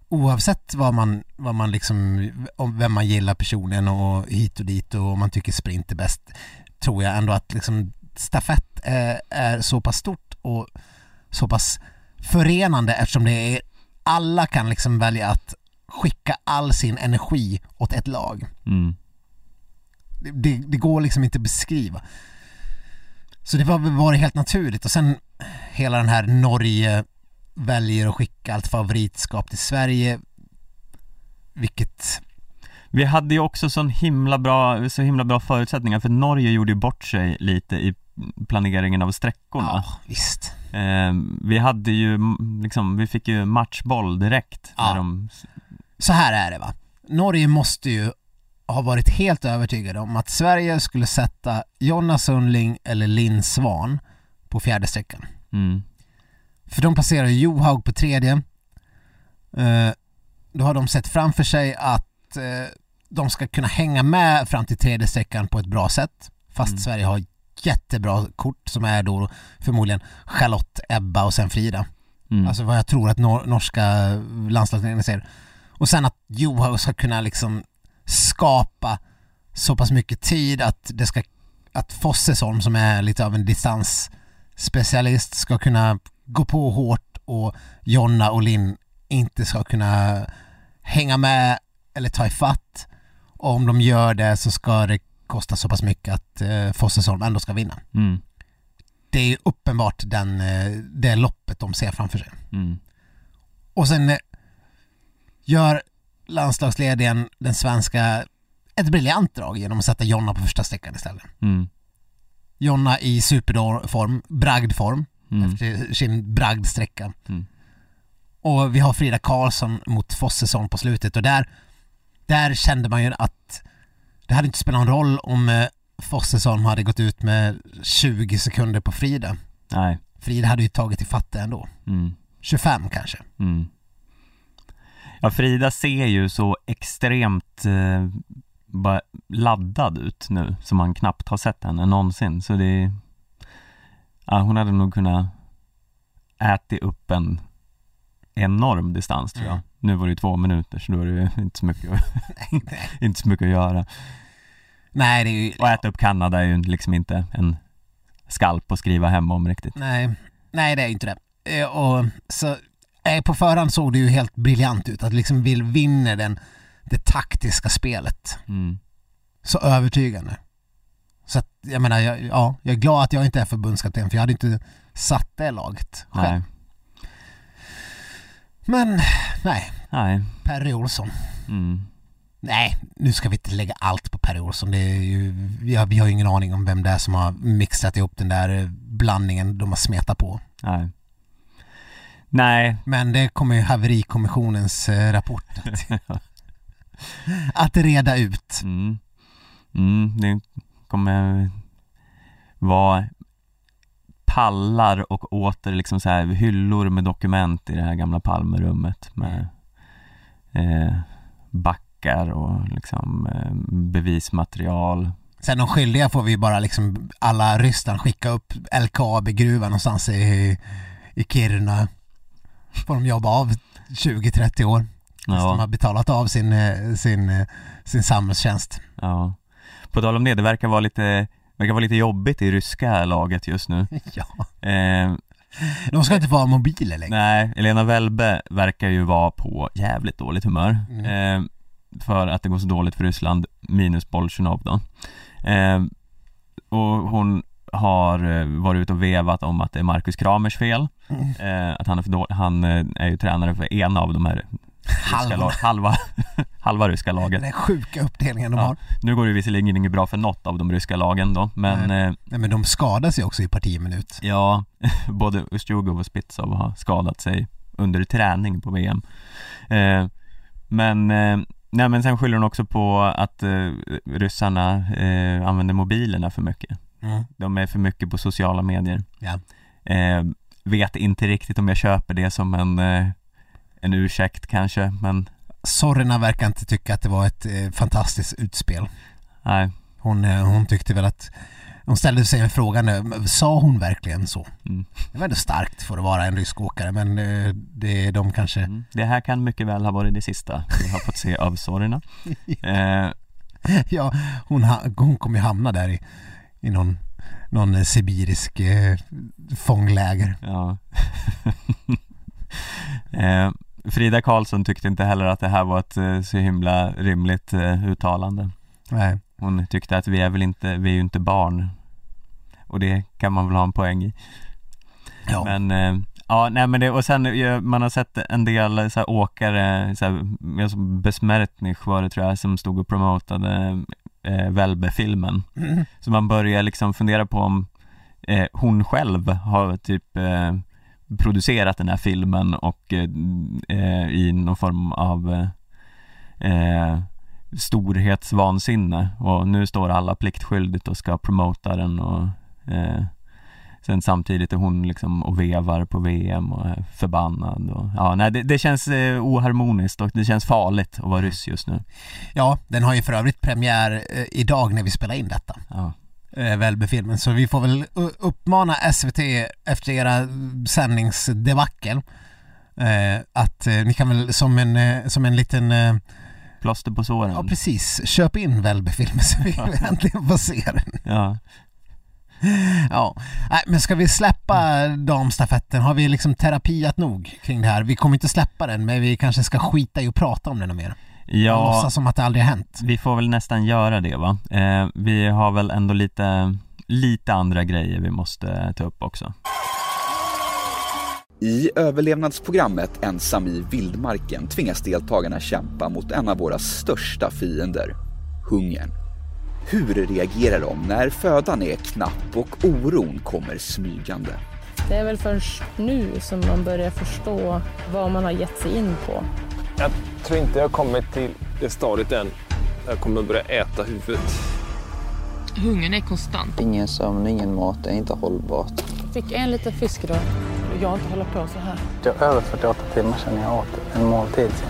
Oavsett vad man, vad man liksom, om vem man gillar personligen och hit och dit och om man tycker sprint är bäst, tror jag ändå att liksom stafett är, är så pass stort och så pass förenande eftersom det är, alla kan liksom välja att skicka all sin energi åt ett lag. Mm. Det, det, det går liksom inte att beskriva. Så det var väl varit helt naturligt och sen hela den här Norge väljer att skicka allt favoritskap till Sverige vilket, Vi hade ju också sån himla bra, så himla bra förutsättningar för Norge gjorde ju bort sig lite i planeringen av sträckorna. ja visst. Eh, vi hade ju liksom, vi fick ju matchboll direkt Ja. när de, Så här är det va. Norge måste ju ha varit helt övertygade om att Sverige skulle sätta Jonna Sundling eller Linn Svan på fjärde sträckan. mm, För de placerar Johaug på tredje. Eh, då har de sett framför sig att eh, de ska kunna hänga med fram till tredje sträckan på ett bra sätt. Fast Mm. Sverige har jättebra kort som är då förmodligen Charlotte, Ebba och sen Frida. mm, Alltså vad jag tror att nor- norska landslagsledningen ser. Och sen att Johaug ska kunna liksom skapa så pass mycket tid att det ska att Fossesholm som är lite av en distansspecialist ska kunna gå på hårt och Jonna och Linn inte ska kunna hänga med eller ta ifatt. Och om de gör det så ska det kosta så pass mycket att eh, Fossesholm ändå ska vinna. mm, Det är uppenbart den, eh, det loppet de ser framför sig. mm, Och sen eh, gör landslagsledningen den svenska ett briljant drag genom att sätta Jonna på första sträckan istället. mm, Jonna i superform, bragdform, mm, efter sin bragdsträcka. Mm. Och vi har Frida Karlsson mot Fossesson på slutet och där, där kände man ju att det hade inte spelat någon roll om eh, Fossesson hade gått ut med 20 sekunder på Frida. nej, Frida hade ju tagit i fatte ändå. mm, 25 kanske. mm. Ja, Frida ser ju så extremt eh, bara laddad ut nu, som man knappt har sett henne någonsin, så det är, ja, hon hade nog kunnat äta upp en enorm distans tror jag. Mm. Nu var det ju två minuter, så då var det ju inte så mycket, att- inte så mycket att göra. Nej, det är ju... Och äta upp Kanada är ju liksom inte en skalp att skriva hem om riktigt. Nej, nej det är ju inte det. Eh, Och så, eh, på förhand såg det ju helt briljant ut att liksom vill vinna den, det taktiska spelet Mm. så övertygande. Så att, jag menar, jag, ja, jag är glad att jag inte är förbundskapten för jag hade inte satt det laget själv. Nej, Men, nej, nej. Perry Olsson. Mm. Nej, nu ska vi inte lägga allt på Perry Olsson. Det är ju, vi, har, vi har ju ingen aning om vem det är som har mixat ihop den där blandningen de har smetat på. Nej. Nej, Men det kommer ju haverikommissionens eh, rapport att, att reda ut. mm. Mm, det kommer vara pallar och åter liksom så här hyllor med dokument i det här gamla Palmerummet med eh, backar och liksom eh, bevismaterial. Sen de skyldiga får vi bara liksom alla Ryssland skicka upp LKAB-gruvan någonstans i, i Kiruna. Får de jobba av 20-30 år. De Ja, har betalat av sin, eh, sin, eh, sin samhällstjänst. ja. På tal om det, det verkar vara lite, verkar vara lite jobbigt i ryska laget just nu. Ja. Eh, De ska inte ha mobiler längre. nej, Elena Välbe verkar ju vara på jävligt dåligt humör. Mm. Eh, för att det går så dåligt för Ryssland, minus Bolsjunov då. Eh, och hon har eh, varit ute och vevat om att det är Marcus Kramers fel. Mm. Eh, att han är för dålig, han eh, är ju tränare för en av de här Halva. lag, halva, halva ryska laget. Den sjuka uppdelningen de Ja. har. Nu går det visserligen inget bra för något av de ryska lagen då, men eh, Nej men de skadas ju också i parti minut. ja, både Ustjugov och Spitsov har skadat sig under träning på VM. Eh, men, nej men sen skyller hon också på att eh, ryssarna eh, använder mobilerna för mycket. Mm. De är för mycket på sociala medier. Ja. Eh, vet inte riktigt om jag köper det som en, eh, en ursäkt kanske, men Sorrina verkar inte tycka att det var ett eh, fantastiskt utspel. nej. Hon, eh, hon tyckte väl att hon ställde sig en fråga nu, sa hon verkligen så? Mm. Det var ändå starkt för att vara en rysk åkare men eh, det, de kanske Mm. Det här kan mycket väl ha varit det sista vi har fått se av Sorina. Eh, Ja, hon, hon kommer ju hamna där i, i någon, någon eh, sibirisk eh, fångläger. Ja. eh, Frida Karlsson tyckte inte heller att det här var ett eh, så himla rimligt eh, uttalande. Nej. Hon tyckte att vi är väl inte, vi är ju inte barn. Och det kan man väl ha en poäng i. Ja. Men eh, ja, nej men det, och sen man har sett en del så här, åkare, så här, Besmertnich var det tror jag, som stod och promotade eh, Välbe-filmen. Mm. Så man börjar liksom fundera på om eh, hon själv har typ eh, producerat den här filmen och eh, eh, i någon form av eh, eh, storhetsvansinne och nu står alla pliktskyldigt och ska promota den och sen samtidigt är hon liksom och vevar på VM och är förbannad och ja, nej det, det känns eh, oharmoniskt och det känns farligt att vara ryss just nu. ja, den har ju för övrigt premiär eh, idag när vi spelar in detta. Ja, eh, Välbefilmen. Så vi får väl u- uppmana SVT efter era sändningsdebacle eh, att eh, ni kan väl som en, eh, som en liten, eh, plåster på såren. ja precis, köp in Välbefilmen så vi äntligen får se den. Ja. Ja, men ska vi släppa damstafetten? Har vi liksom terapiat nog kring det här? Vi kommer inte släppa den men vi kanske ska skita i att prata om den mer. Ja, Låtsas som att det aldrig har hänt. vi får väl nästan göra det va. Eh, vi har väl ändå lite, lite andra grejer vi måste ta upp också. I överlevnadsprogrammet Ensam i vildmarken tvingas deltagarna kämpa mot en av våra största fiender, hungern. Hur reagerar de när födan är knapp och oron kommer smygande? Det är väl först nu som man börjar förstå vad man har gett sig in på. Jag tror inte jag har kommit till det stadiet än. Jag kommer börja äta huvudet. Hungern är konstant. Ingen sömn, ingen mat är inte hållbart. Fick en liten fisk då. Jag inte hålla på så här. Jag över 48 timmar sedan jag åt en måltid sen.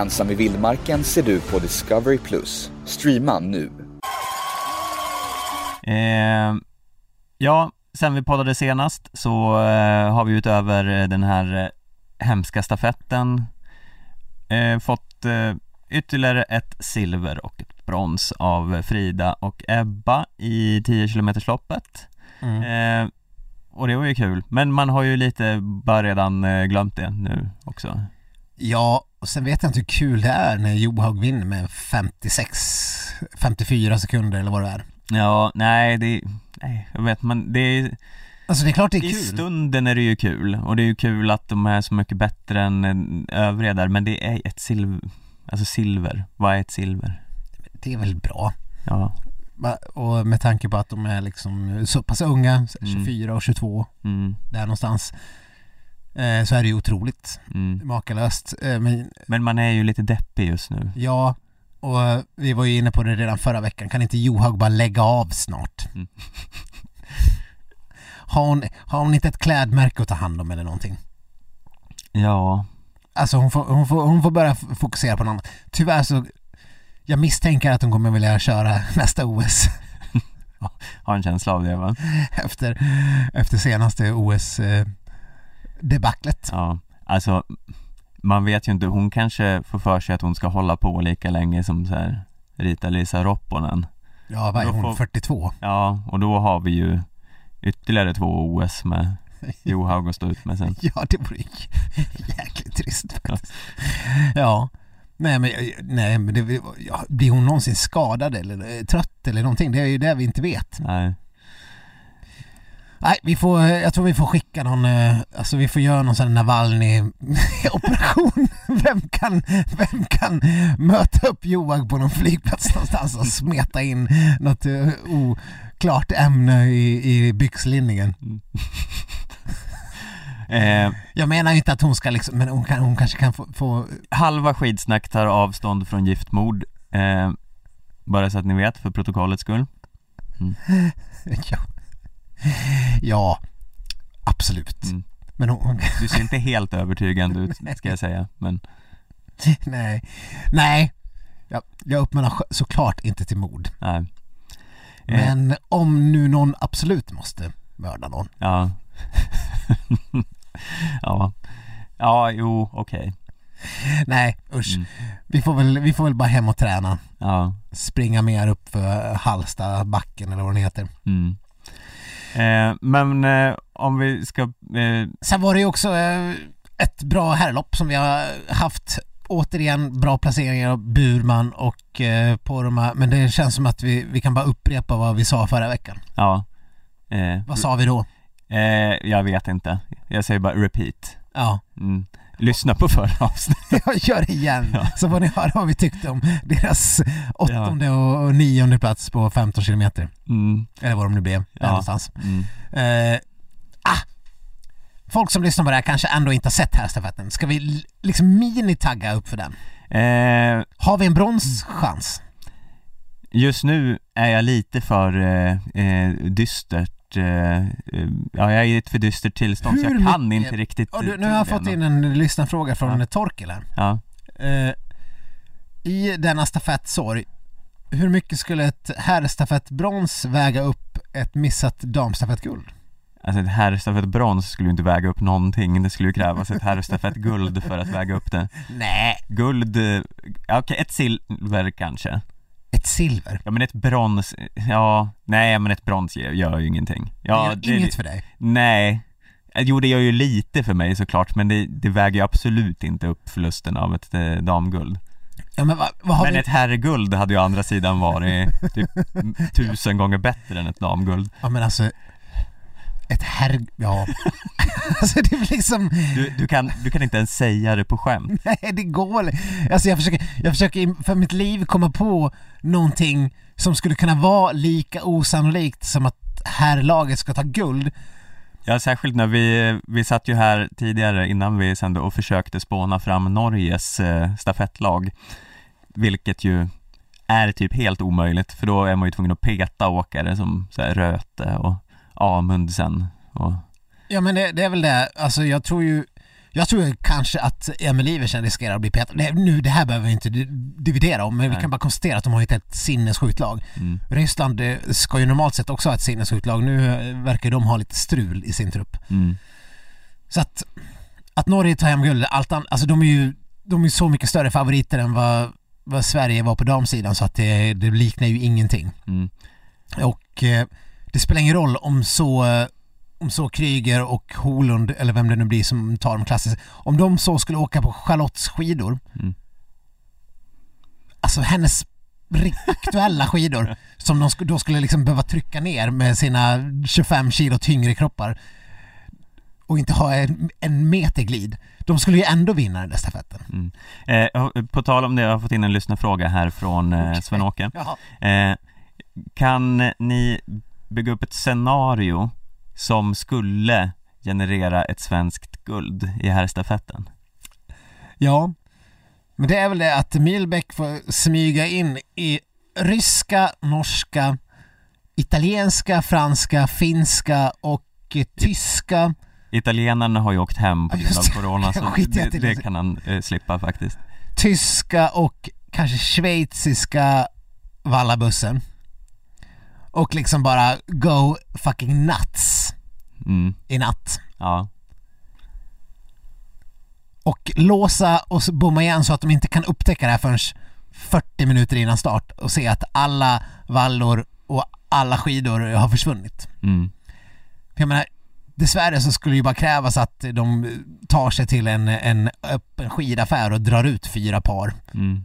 Ensam i vildmarken ser du på Discovery+. Streama nu. Eh, ja, sen vi poddade senast så eh, har vi utöver eh, den här eh, hemska stafetten eh, fått eh, ytterligare ett silver och ett brons av Frida och Ebba i 10 kilometersloppet. Mm. Och det var ju kul, men man har ju lite bara redan glömt det nu också. Ja, och sen vet jag inte hur kul det är när Johaug vinner med 56, 54 sekunder eller vad det är. Ja, nej det, nej jag vet man, det är Alltså det är klart det är I kul. stunden är det ju kul och det är ju kul att de är så mycket bättre än övriga där men det är ett silver, alltså silver, vad är ett silver? Det är väl bra. Ja, Och med tanke på att de är liksom så pass unga, 24 och 22, mm, där någonstans. Eh, så är det ju otroligt mm. makalöst. Eh, men Men man är ju lite deppig just nu ja, och vi var ju inne på det redan förra veckan. Kan inte Johaug bara lägga av snart? Mm. Har hon, har hon inte ett klädmärke att ta hand om eller någonting? Ja, Alltså hon får, hon får, hon får börja fokusera på något annat. Tyvärr så, jag misstänker att hon kommer vilja köra nästa OS har en känsla av det va? efter, efter senaste OS eh. Ja, alltså man vet ju inte, hon kanske får för sig att hon ska hålla på lika länge som så här Rita-Lisa Ropponen. Ja, vad är hon? får- 42? Ja, och då har vi ju ytterligare två OS med Johaug att stå ut med sen. Ja, det vore jäkligt trist faktiskt. Ja. Nej men, nej, men det, blir hon någonsin skadad eller eh, trött eller någonting? Det är ju det vi inte vet. Nej, Nej, vi får, jag tror vi får skicka någon, eh, alltså vi får göra någon sån Navalny-operation. Vem kan, vem kan möta upp Johan på någon flygplats någonstans och smeta in något eh, oklart ämne i, i byxlinningen? eh, Jag menar ju inte att hon ska liksom, men hon, kan, hon kanske kan få, få halva skidsnack tar avstånd från giftmord. Eh, bara så att ni vet, för protokollets skull. ja. Ja, absolut. Mm. Men hon, Du ser inte helt övertygande ut, ska jag säga, men nej, nej. Jag, jag uppmanar såklart inte till mord. nej. Eh, Men om nu någon absolut måste mörda någon. Ja. ja. Ja, jo, okej. Nej, usch. Mm. Vi, får väl, vi får väl bara hem och träna. Ja. Springa mer upp för Hallstabacken eller vad den heter. Mm. Eh, men eh, om vi ska, eh, Sen var det ju också eh, ett bra herrlopp som vi har haft. Återigen bra placeringar av Burman och eh, Poromaa. Men det känns som att vi, vi kan bara upprepa vad vi sa förra veckan. ja. Eh, Vad sa vi då? eh, jag vet inte. Jag säger bara repeat. Ja, Mm. Lyssna på förra avsnittet. jag gör det igen. Ja. Så får ni höra vad vi tyckte om deras åttonde och och nionde plats på 15 kilometer. Mm. Eller vad de nu blev, Ja. någonstans. Mm. Eh, ah, folk som lyssnar på det här kanske ändå inte har sett herrstafetten. Ska vi liksom minitagga upp för den? Eh, Har vi en bronschans? just nu är jag lite för eh, eh, dystert. Eh, eh, ja, jag är i ett för dystert tillstånd så Hur jag kan mycket- inte riktigt Ja, du, eh, nu har jag fått in en lyssnarfråga från Ja. Torkel här. Ja. Eh, I denna stafettsorg, hur mycket skulle ett herrstafettbrons väga upp ett missat damstafettguld? Alltså ett herrstafettbrons skulle ju inte väga upp någonting. Det skulle ju krävas ett herrstafettguld för att väga upp det. Nej, Guld, okej ett silver kanske. Ett silver. Ja men ett brons, ja, nej men ett brons gör, ju ingenting. Ja, det gör inget för dig. Nej. Eh, Jo det gör ju lite för mig såklart men det, det väger ju absolut inte upp förlusten av ett eh, damguld. Ja, men har Men vi? ett herrguld hade ju å andra sidan varit typ tusen gånger bättre än ett damguld. Ja men alltså, ett herr... Ja. alltså det är liksom... Du, du, kan, du kan inte ens säga det på skämt. Nej det går Alltså jag försöker, jag försöker för mitt liv komma på någonting som skulle kunna vara lika osannolikt som att herrlaget ska ta guld. Ja, särskilt när vi, vi satt ju här tidigare innan vi sände och försökte spåna fram Norges eh, stafettlag. Vilket ju är typ helt omöjligt för då är man ju tvungen att peta åkare som så här, Röte och Amundsen och Ja men det, det är väl det, alltså jag tror ju jag tror kanske att Emil Iversen riskerar att bli petad. Det, nu, det här behöver vi inte di- dividera om, men vi Nej. kan bara konstatera att de har ju ett helt sinnessjukt lag. mm, Ryssland eh, ska ju normalt sett också ha ett sinnessjukt lag. Nu eh, verkar de ha lite strul i sin trupp. mm, Så att, att Norge tar hem guld, allt an, alltså de är ju de är så mycket större favoriter än vad, vad Sverige var på damsidan så att det, det liknar ju ingenting. mm. Och eh, det spelar ingen roll om så eh, om så Kryger och Holund eller vem det nu blir som tar de klassiska, om de så skulle åka på Charlottes skidor Mm. alltså hennes aktuella skidor som de då skulle liksom behöva trycka ner med sina 25 kilo tyngre kroppar och inte ha en, en meter glid. De skulle ju ändå vinna den där stafetten. Mm. Eh, på tal om det, jag har fått in en lyssnarfråga här från eh. Sven-Åke. Eh, kan ni bygga upp ett scenario som skulle generera ett svenskt guld i herrstafetten? Ja, men det är väl det att Milbeck får smyga in i ryska, norska, italienska, franska, finska och tyska. Italienarna har ju åkt hem på grund av corona så det- det kan han eh, slippa faktiskt. tyska och kanske schweiziska vallabussen. Och liksom bara go fucking nuts Mm, i natt. ja. och låsa och bomma igen så att de inte kan upptäcka det här förrän 40 minuter innan start och se att alla vallor och alla skidor har försvunnit. Mm. Jag menar, dessvärre så skulle det ju bara krävas att de tar sig till en, en öppen skidaffär och drar ut fyra par Mm.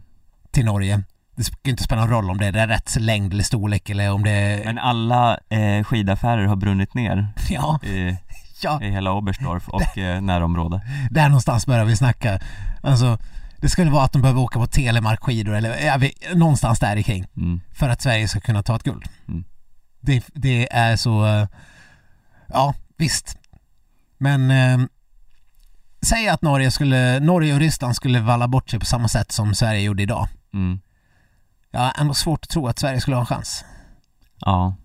till Norge. Det ska inte spela någon roll om det är rätt längd eller storlek eller om det är... Men alla eh, skidaffärer har brunnit ner Ja, i, ja, i hela Oberstdorf och eh, närområde. där någonstans börjar vi snacka. Alltså, det skulle vara att de behöver åka på Telemark-skidor eller ja, vi, någonstans där kring Mm. för att Sverige ska kunna ta ett guld. Mm. Det, det är så... eh, Ja, visst. Men eh, säg att Norge, skulle, Norge och Ryssland skulle valla bort sig på samma sätt som Sverige gjorde idag. Mm. Jag har ändå svårt att tro att Sverige skulle ha en chans. Ja.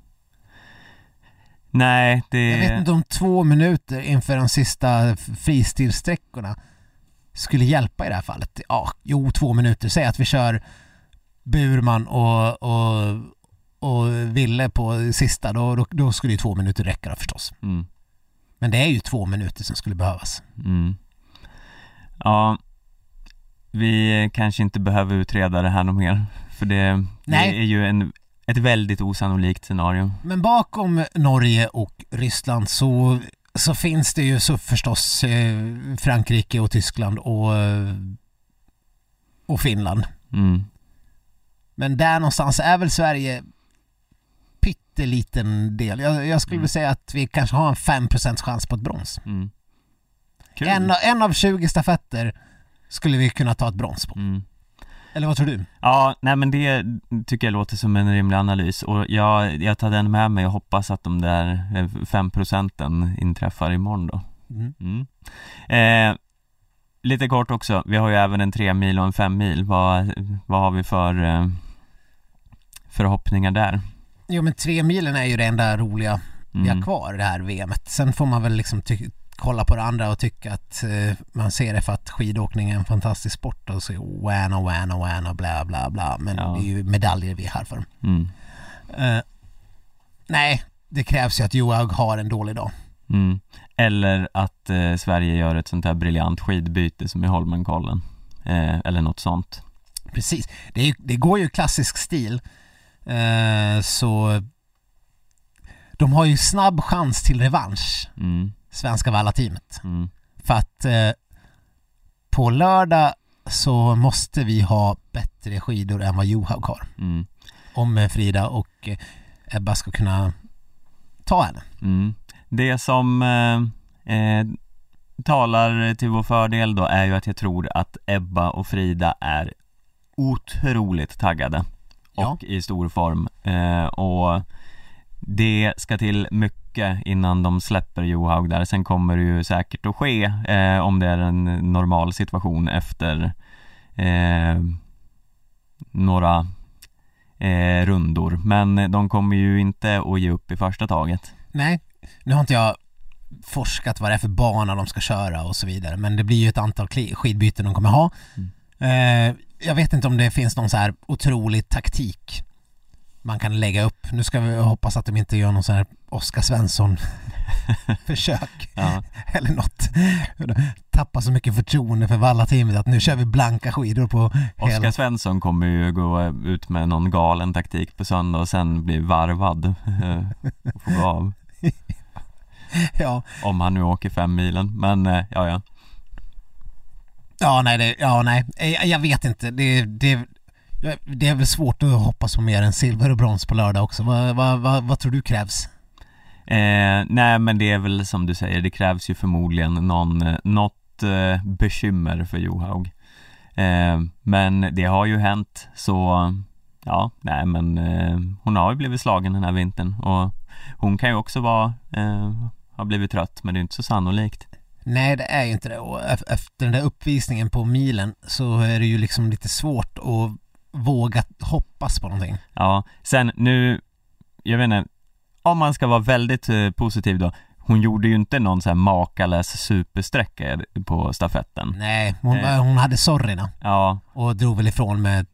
Nej, det... Jag vet inte om två minuter inför de sista fristilsträckorna skulle hjälpa i det här fallet. Ja, jo, två minuter. Säg att vi kör Burman och, och, och Ville på sista. Då, då, då skulle ju två minuter räcka då förstås. Mm. Men det är ju två minuter som skulle behövas. Mm. Ja, vi kanske inte behöver utreda det här något mer. För det, Nej. det är ju en, ett väldigt osannolikt scenario. Men bakom Norge och Ryssland så, så finns det ju så förstås eh, Frankrike och Tyskland och, och Finland. Mm. Men där någonstans är väl Sverige pytteliten del. Jag, jag skulle Mm. vilja säga att vi kanske har en 5% chans på ett brons. Mm. En, av- en av 20 stafetter skulle vi kunna ta ett brons på. Mm. Eller vad tror du? Ja, nej men det tycker jag låter som en rimlig analys och jag, jag tar den med mig och hoppas att de där eh, fem procenten inträffar imorgon då. Mm. Mm. Eh, lite kort också, vi har ju även en tre mil och en fem mil. Vad, vad har vi för eh, förhoppningar där? Jo men tre milen är ju det enda roliga vi har Mm. kvar det här VMet. Sen får man väl liksom ty- kolla på det andra och tycka att eh, man ser det för att skidåkning är en fantastisk sport och så wana wana wana bla bla bla. Men Ja. det är ju medaljer vi är här för. Mm. Eh, nej, det krävs ju att Johaug har en dålig dag. Mm. Eller att eh, Sverige gör ett sånt här briljant skidbyte som i Holmenkollen. Eh, eller något sånt. Precis. Det, är, det går ju klassisk stil. Eh, så de har ju snabb chans till revansch, Mm. Svenska Valla-teamet. Mm. För att eh, på lördag så måste vi ha bättre skidor än vad Johaug har. Mm. Om eh, Frida och eh, Ebba ska kunna ta henne. Mm. Det som eh, eh, talar till vår fördel då är ju att jag tror att Ebba och Frida är otroligt taggade Ja. och i stor form eh, och det ska till mycket innan de släpper Johaug där. Sen kommer det ju säkert att ske eh, om det är en normal situation efter eh, några eh, rundor. Men de kommer ju inte att ge upp i första taget. Nej, nu har inte jag forskat vad det är för bana de ska köra och så vidare men det blir ju ett antal skidbyten de kommer ha. Eh, jag vet inte om det finns någon så här otrolig taktik man kan lägga upp. Nu ska vi hoppas att de inte gör någon sån här Oskar Svensson försök Ja. eller något. Tappa så mycket förtroende för Valla-teamet att nu kör vi blanka skidor på Oskar hela... Svensson kommer ju gå ut med någon galen taktik på söndag och sen bli varvad eh, och få gå av. Ja, Om han nu åker fem milen, men eh, ja ja. ja nej, det, ja nej, Eh, jag vet inte. Det, det, det är väl svårt att hoppas på mer än silver och brons på lördag också. Vad, vad, vad, vad tror du krävs? Eh, nej men det är väl som du säger, det krävs ju förmodligen någon, eh, något eh, bekymmer för Johaug. Eh, men det har ju hänt så ja, nej men eh, hon har ju blivit slagen den här vintern och hon kan ju också vara, eh, ha blivit trött men det är inte så sannolikt. Nej, det är ju inte det. Och ef- efter den där uppvisningen på milen så är det ju liksom lite svårt att våga hoppas på någonting. Ja, sen nu, jag vet inte, om man ska vara väldigt eh, positiv då, hon gjorde ju inte någon så här makalös supersträcka på stafetten. Nej, hon, Nej. hon hade sorgerna Ja, och drog väl ifrån med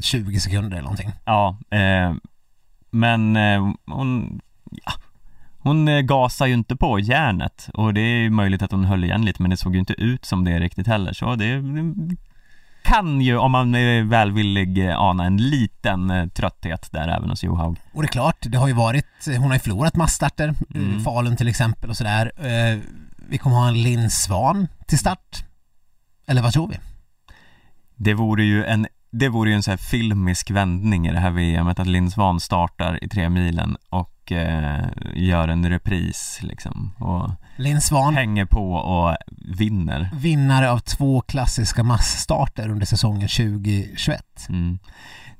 20 sekunder eller någonting. ja, eh, men eh, hon, ja, hon eh, gasar ju inte på järnet och det är ju möjligt att hon höll igen lite men det såg ju inte ut som det riktigt heller så det kan ju, om man är välvillig, eh, ana en liten eh, trötthet där även hos Johaug. Och det är klart, det har ju varit, hon har ju förlorat massstarter, Mm. Falun till exempel och sådär. Eh, Vi kommer ha en Linn Svan till start. Eller vad tror vi? Det vore ju en, det vore ju en så här filmisk vändning i det här VMet att Linn Svan startar i tre milen och eh, gör en repris liksom och Linn Svan, hänger på och vinner. vinnare av två klassiska massstarter under säsongen 2021. Mm.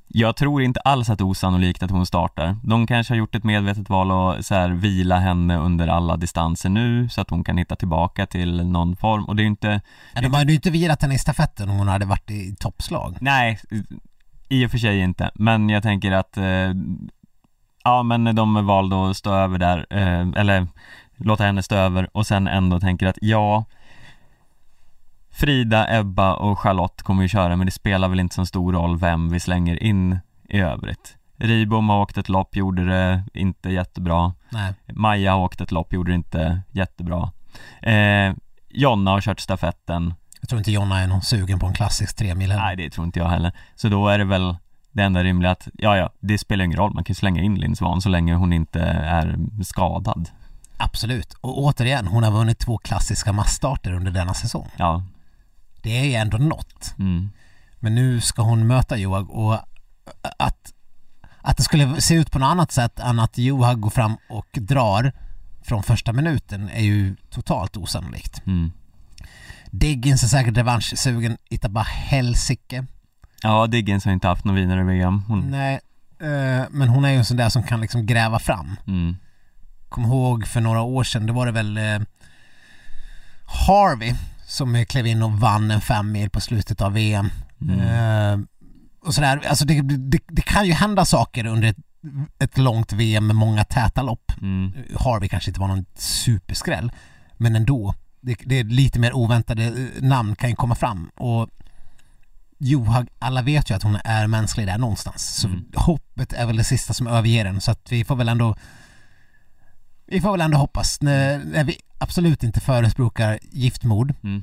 Jag tror inte alls att det är osannolikt att hon startar. De kanske har gjort ett medvetet val att så här, vila henne under alla distanser nu så att hon kan hitta tillbaka till någon form och det är ju inte Ja, de hade ju inte virat henne i stafetten om hon hade varit i toppslag. Nej, i och för sig inte, men jag tänker att eh, Ja men de valde att stå över där, eh, eller låta henne stå över och sen ändå tänker att ja Frida, Ebba och Charlotte kommer ju köra men det spelar väl inte så stor roll vem vi slänger in i övrigt. Ribom har åkt ett lopp, gjorde det inte jättebra. Nej. Maja har åkt ett lopp, gjorde det inte jättebra. Eh, Jonna har kört stafetten. Jag tror inte Jonna är någon sugen på en klassisk tremil heller. Nej det tror inte jag heller. Så då är det väl det enda rimliga att, ja ja, det spelar ingen roll, man kan slänga in Linn Svan så länge hon inte är skadad Absolut. Och återigen, hon har vunnit två klassiska massstarter under denna säsong. Ja, Det är ju ändå något. mm, Men nu ska hon möta Joag och att, att det skulle se ut på något annat sätt än att Joag går fram och drar från första minuten är ju totalt osannolikt. mm. Diggins är säkert revanschsugen, ita bara helsike. Ja, Diggins har inte haft någon vidare VM hon, Nej, eh, men hon är ju en sån där som kan liksom gräva fram. mm, Kom ihåg för några år sedan, det var det väl eh, Harvey som klev in och vann en fem mil på slutet av VM. mm. Eh, och sådär, alltså det, det, det kan ju hända saker under ett, ett långt VM med många täta lopp. Mm. Harvey kanske inte var någon superskräll, men ändå. Det, det är lite mer oväntade eh, namn kan ju komma fram och Johan, alla vet ju att hon är mänsklig där någonstans. Så Mm. hoppet är väl det sista som överger den så att vi får väl ändå vi får väl ändå hoppas, när, när vi absolut inte förespråkar giftmord Mm.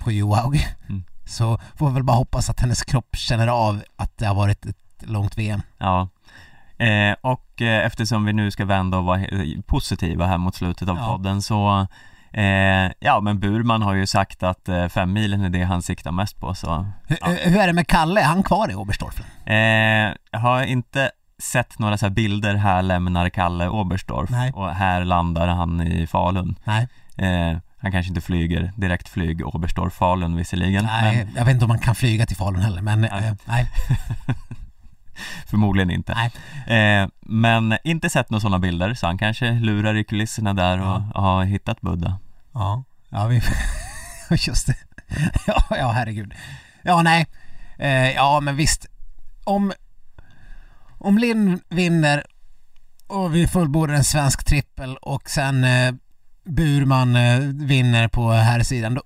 på Johaug Mm. så får vi väl bara hoppas att hennes kropp känner av att det har varit ett långt VM. Ja eh, Och eh, eftersom vi nu ska vända och vara positiva här mot slutet av Ja. podden så eh, Ja men Burman har ju sagt att eh, fem milen är det han siktar mest på så Hur, Ja. hur är det med Kalle? Är han kvar i Oberstdorf? eh, Jag har inte sett några så här bilder här lämnar Kalle Oberstdorf Nej. och här landar han i Falun Nej, eh, Han kanske inte flyger direkt flyg Oberstdorf-Falun visserligen nej men jag vet inte om man kan flyga till Falun heller men Nej. eh, nej. förmodligen inte eh, Men inte sett några sådana bilder så han kanske lurar i kulisserna där och Ja. har hittat Buddha Ja, ja vi... Just det. Ja, ja herregud. Ja, nej. Eh, ja, men visst. Om, om Linn vinner och vi fullbordar en svensk trippel och sen eh, Burman eh, vinner på här sidan då,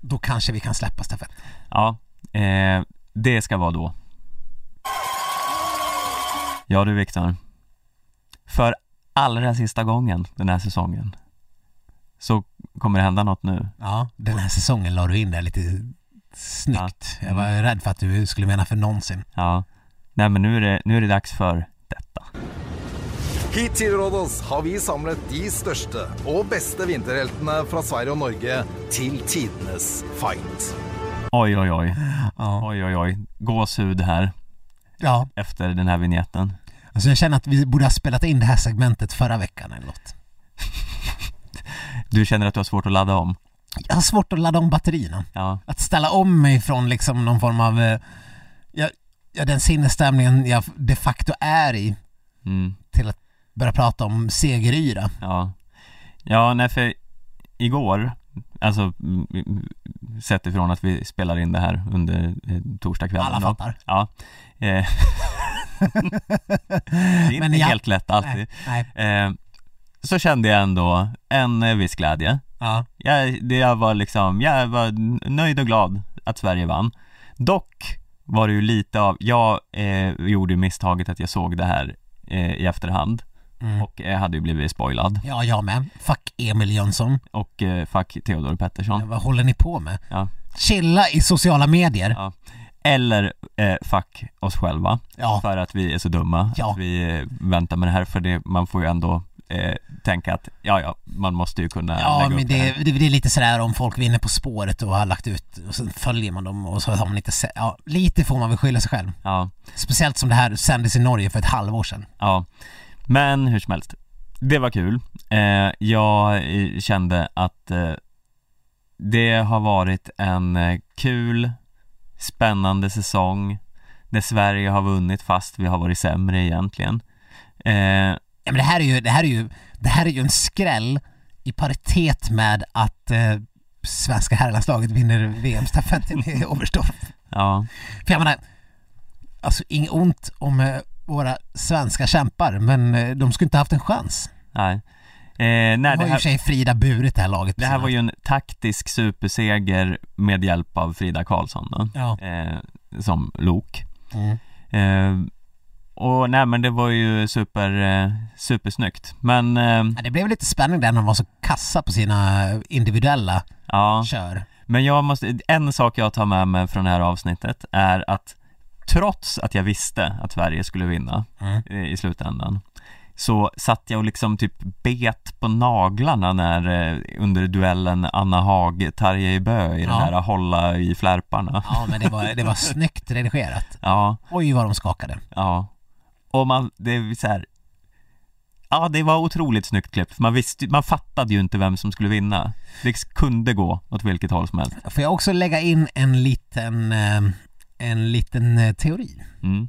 då kanske vi kan släppa stafett. Ja, eh, det ska vara då Ja du Viktor För allra sista gången den här säsongen Så kommer det hända något nu Ja, den här säsongen la du in det lite snyggt. Ja. Jag var rädd för att du skulle mena för någonsin. Ja Nej men nu är det, nu är det dags för detta Hit til Rådås har vi samlet de største og beste vinterheltene fra Sverige og Norge til tidenes fight. Oj oj oj, Ja, oj oj oj Gåshud här ja. efter den här vignetten Alltså jag känner att vi borde ha spelat in det här segmentet förra veckan eller något. Du känner att du har svårt att ladda om? Jag har svårt att ladda om batterierna. Ja, Att ställa om mig från liksom någon form av, eh, ja, ja den sinnesstämningen jag de facto är i mm, till att börja prata om segeryra. ja Ja, nej för igår Alltså mm, mm, sett ifrån att vi spelar in det här under eh, torsdagskvällen Alla fattar. Ja eh, Det är inte Men ja. helt lätt alltid Nej, nej. eh, Så kände jag ändå en viss glädje Ja. jag, det, jag var liksom, jag var nöjd och glad att Sverige vann Dock var det ju lite av, jag eh, gjorde misstaget att jag såg det här i efterhand Mm. och eh, hade ju blivit spoilad. Ja, jag med. Fuck Emil Jönsson. Och eh, fuck Theodor Pettersson. Vad håller ni på med? Ja. Chilla i sociala medier. Ja. Eller eh, fuck oss själva. Ja. För att vi är så dumma. Ja. Att vi eh, väntar med det här för det, man får ju ändå eh, tänka att ja, ja, man måste ju kunna Ja, men det, det, det är lite sådär om folk vinner På spåret och har lagt ut och sen följer man dem och så har man inte sett, ja, lite får man väl skylla sig själv. Ja, Speciellt som det här sändes i Norge för ett halvår sedan. ja. Men hur som helst. Det var kul. Eh, jag eh, kände att eh, det har varit en kul, spännande säsong där Sverige har vunnit fast vi har varit sämre egentligen. Eh, Ja, men det här är ju, det här är ju, det här är ju en skräll i paritet med att eh, svenska herrlandslaget vinner VM-stafetten i Oberstdorf. ja, För jag menar, alltså inget ont om våra svenska kämpar, men eh, de skulle inte haft en chans. nej. Eh, nej, har det ju i och för sig Frida burit det här laget. det här var ju en taktisk superseger med hjälp av Frida Karlsson då, Ja. eh, som lok. Mm. Eh, och nej men det var ju super, eh, supersnyggt. Men eh, Ja, Det blev lite spänning där när de var så kassa på sina individuella ja, kör. men jag måste, en sak jag tar med mig från det här avsnittet är att trots att jag visste att Sverige skulle vinna Mm. eh, i slutändan så satt jag och liksom typ bet på naglarna när eh, under duellen Anna Haag, Tarjei Bø i den Ja. här hålla i flärparna. Ja, men det var, det var snyggt redigerat. Ja, Oj vad de skakade. ja. Och man, det är så här. Ja, det var otroligt snyggt klippt. för Man visste, man fattade ju inte vem som skulle vinna. Det kunde gå åt vilket håll som helst. Får jag också lägga in en liten, eh, en liten eh, teori? Mm.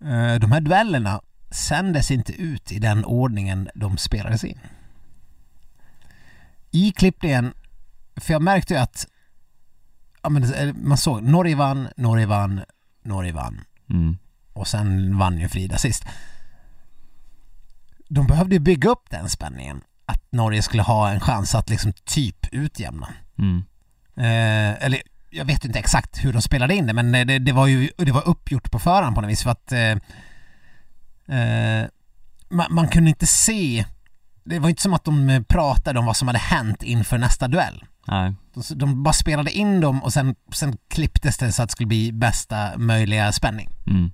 Eh, De här duellerna sändes inte ut i den ordningen de spelades in. I klippningen, för jag märkte ju att ja, men, eh, man såg Norge vann, Norge vann, Norge vann Mm. och sen vann ju Frida sist. De behövde ju bygga upp den spänningen att Norge skulle ha en chans att liksom typ utjämna. Mm. Eh, eller jag vet inte exakt hur de spelade in det men eh, det, det var ju det var uppgjort på förhand på något vis för att eh, eh, man, man kunde inte se det var inte som att de eh, pratade om vad som hade hänt inför nästa duell. Nej. De, de bara spelade in dem och sen, sen klipptes det så att det skulle bli bästa möjliga spänning. Mm.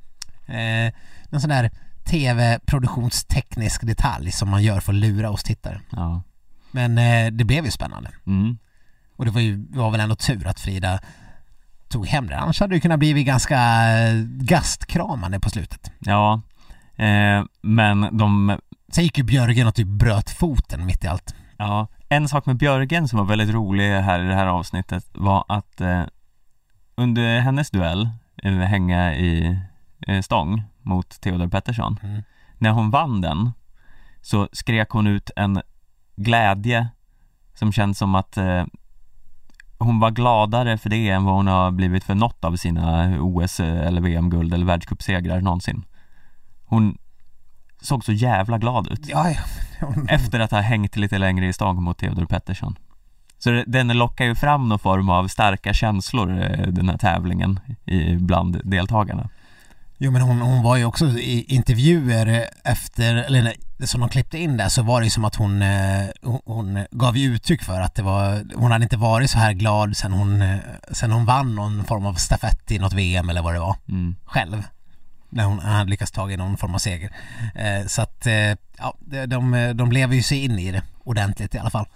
Eh, en sån där tv-produktionsteknisk detalj som man gör för att lura oss tittare. Ja. Men eh, det blev ju spännande. Mm. Och det var ju var väl ändå tur att Frida tog hem det. Annars hade det kunnat bli ganska eh, gastkramande på slutet. Ja. Eh, men de, Sen gick ju Björgen och typ bröt foten mitt i allt. ja. En sak med Björgen som var väldigt rolig här i det här avsnittet var att eh, under hennes duell, eh, hänga i eh, stång mot Theodor Pettersson, Mm. när hon vann den så skrek hon ut en glädje som känns som att eh, hon var gladare för det än vad hon har blivit för något av sina OS eller VM-guld eller världscupsegrar någonsin. Hon såg så jävla glad ut Ja, ja. efter att ha hängt lite längre i stång mot Theodor Pettersson. Så den lockar ju fram någon form av starka känslor, eh, den här tävlingen, bland deltagarna. Jo men hon, hon var ju också i intervjuer efter, eller som de klippte in där så var det ju som att hon, eh, hon, hon gav ju uttryck för att det var, hon hade inte varit så här glad sen hon, eh, sen hon vann någon form av stafett i något VM eller vad det var. Mm. själv när hon hade lyckats ta i någon form av seger. Eh, så att, ja, de, de, lever ju sig in i det ordentligt i alla fall.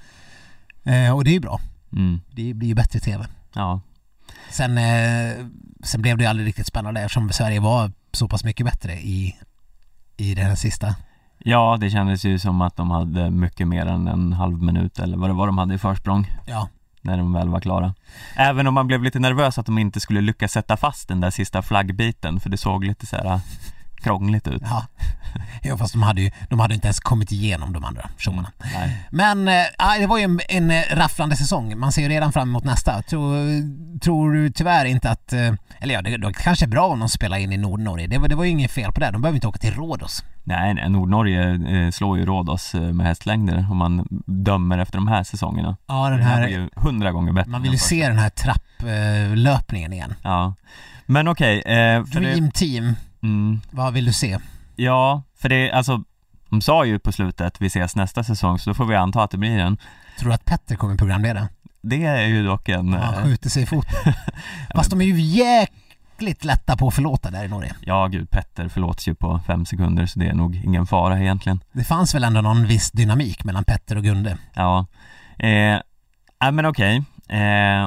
Och det är ju bra. Mm. Det blir ju bättre TV. Ja. Sen, eh, sen blev det ju aldrig riktigt spännande eftersom Sverige var så pass mycket bättre i, i den sista. Ja, det kändes ju som att de hade mycket mer än en halv minut eller vad det var de hade i försprång Ja, när de väl var klara. Även om man blev lite nervös att de inte skulle lyckas sätta fast den där sista flaggbiten för det såg lite så här äh, krångligt ut. ja. ja fast de hade ju de hade inte ens kommit igenom de andra showerna. Nej. Men ja, det var ju en, en eh, rafflande säsong. Man ser ju redan fram emot nästa. Tror, tror du tyvärr inte att... eh, Eller ja, det, det kanske är bra om de spelar in i Nordnorge. Det, var- det var ju inget fel på det. De behöver inte åka till Rhodos. Nej, nej, Nordnorge slår ju Rhodos eh, med hästlängder om man dömer efter de här säsongerna. Ja, den Den här var här... ju hundra gånger bättre. Man vill ju se den här trapplöpningen igen. Ja. Men okej, eh, för det, Dream Team, mm, vad vill du se? ja, för det, alltså De sa ju på slutet, vi ses nästa säsong, så då får vi anta att det blir en. Tror du att Petter kommer programleda? Det är ju dock en... Han eh, skjuter sig i foten. Fast de är ju jäkligt lätta på att förlåta där i Norge. Ja, gud, Petter förlåts ju på fem sekunder, så det är nog ingen fara egentligen. Det fanns väl ändå någon viss dynamik mellan Petter och Gunde. Ja, eh, ja men okej. Eh,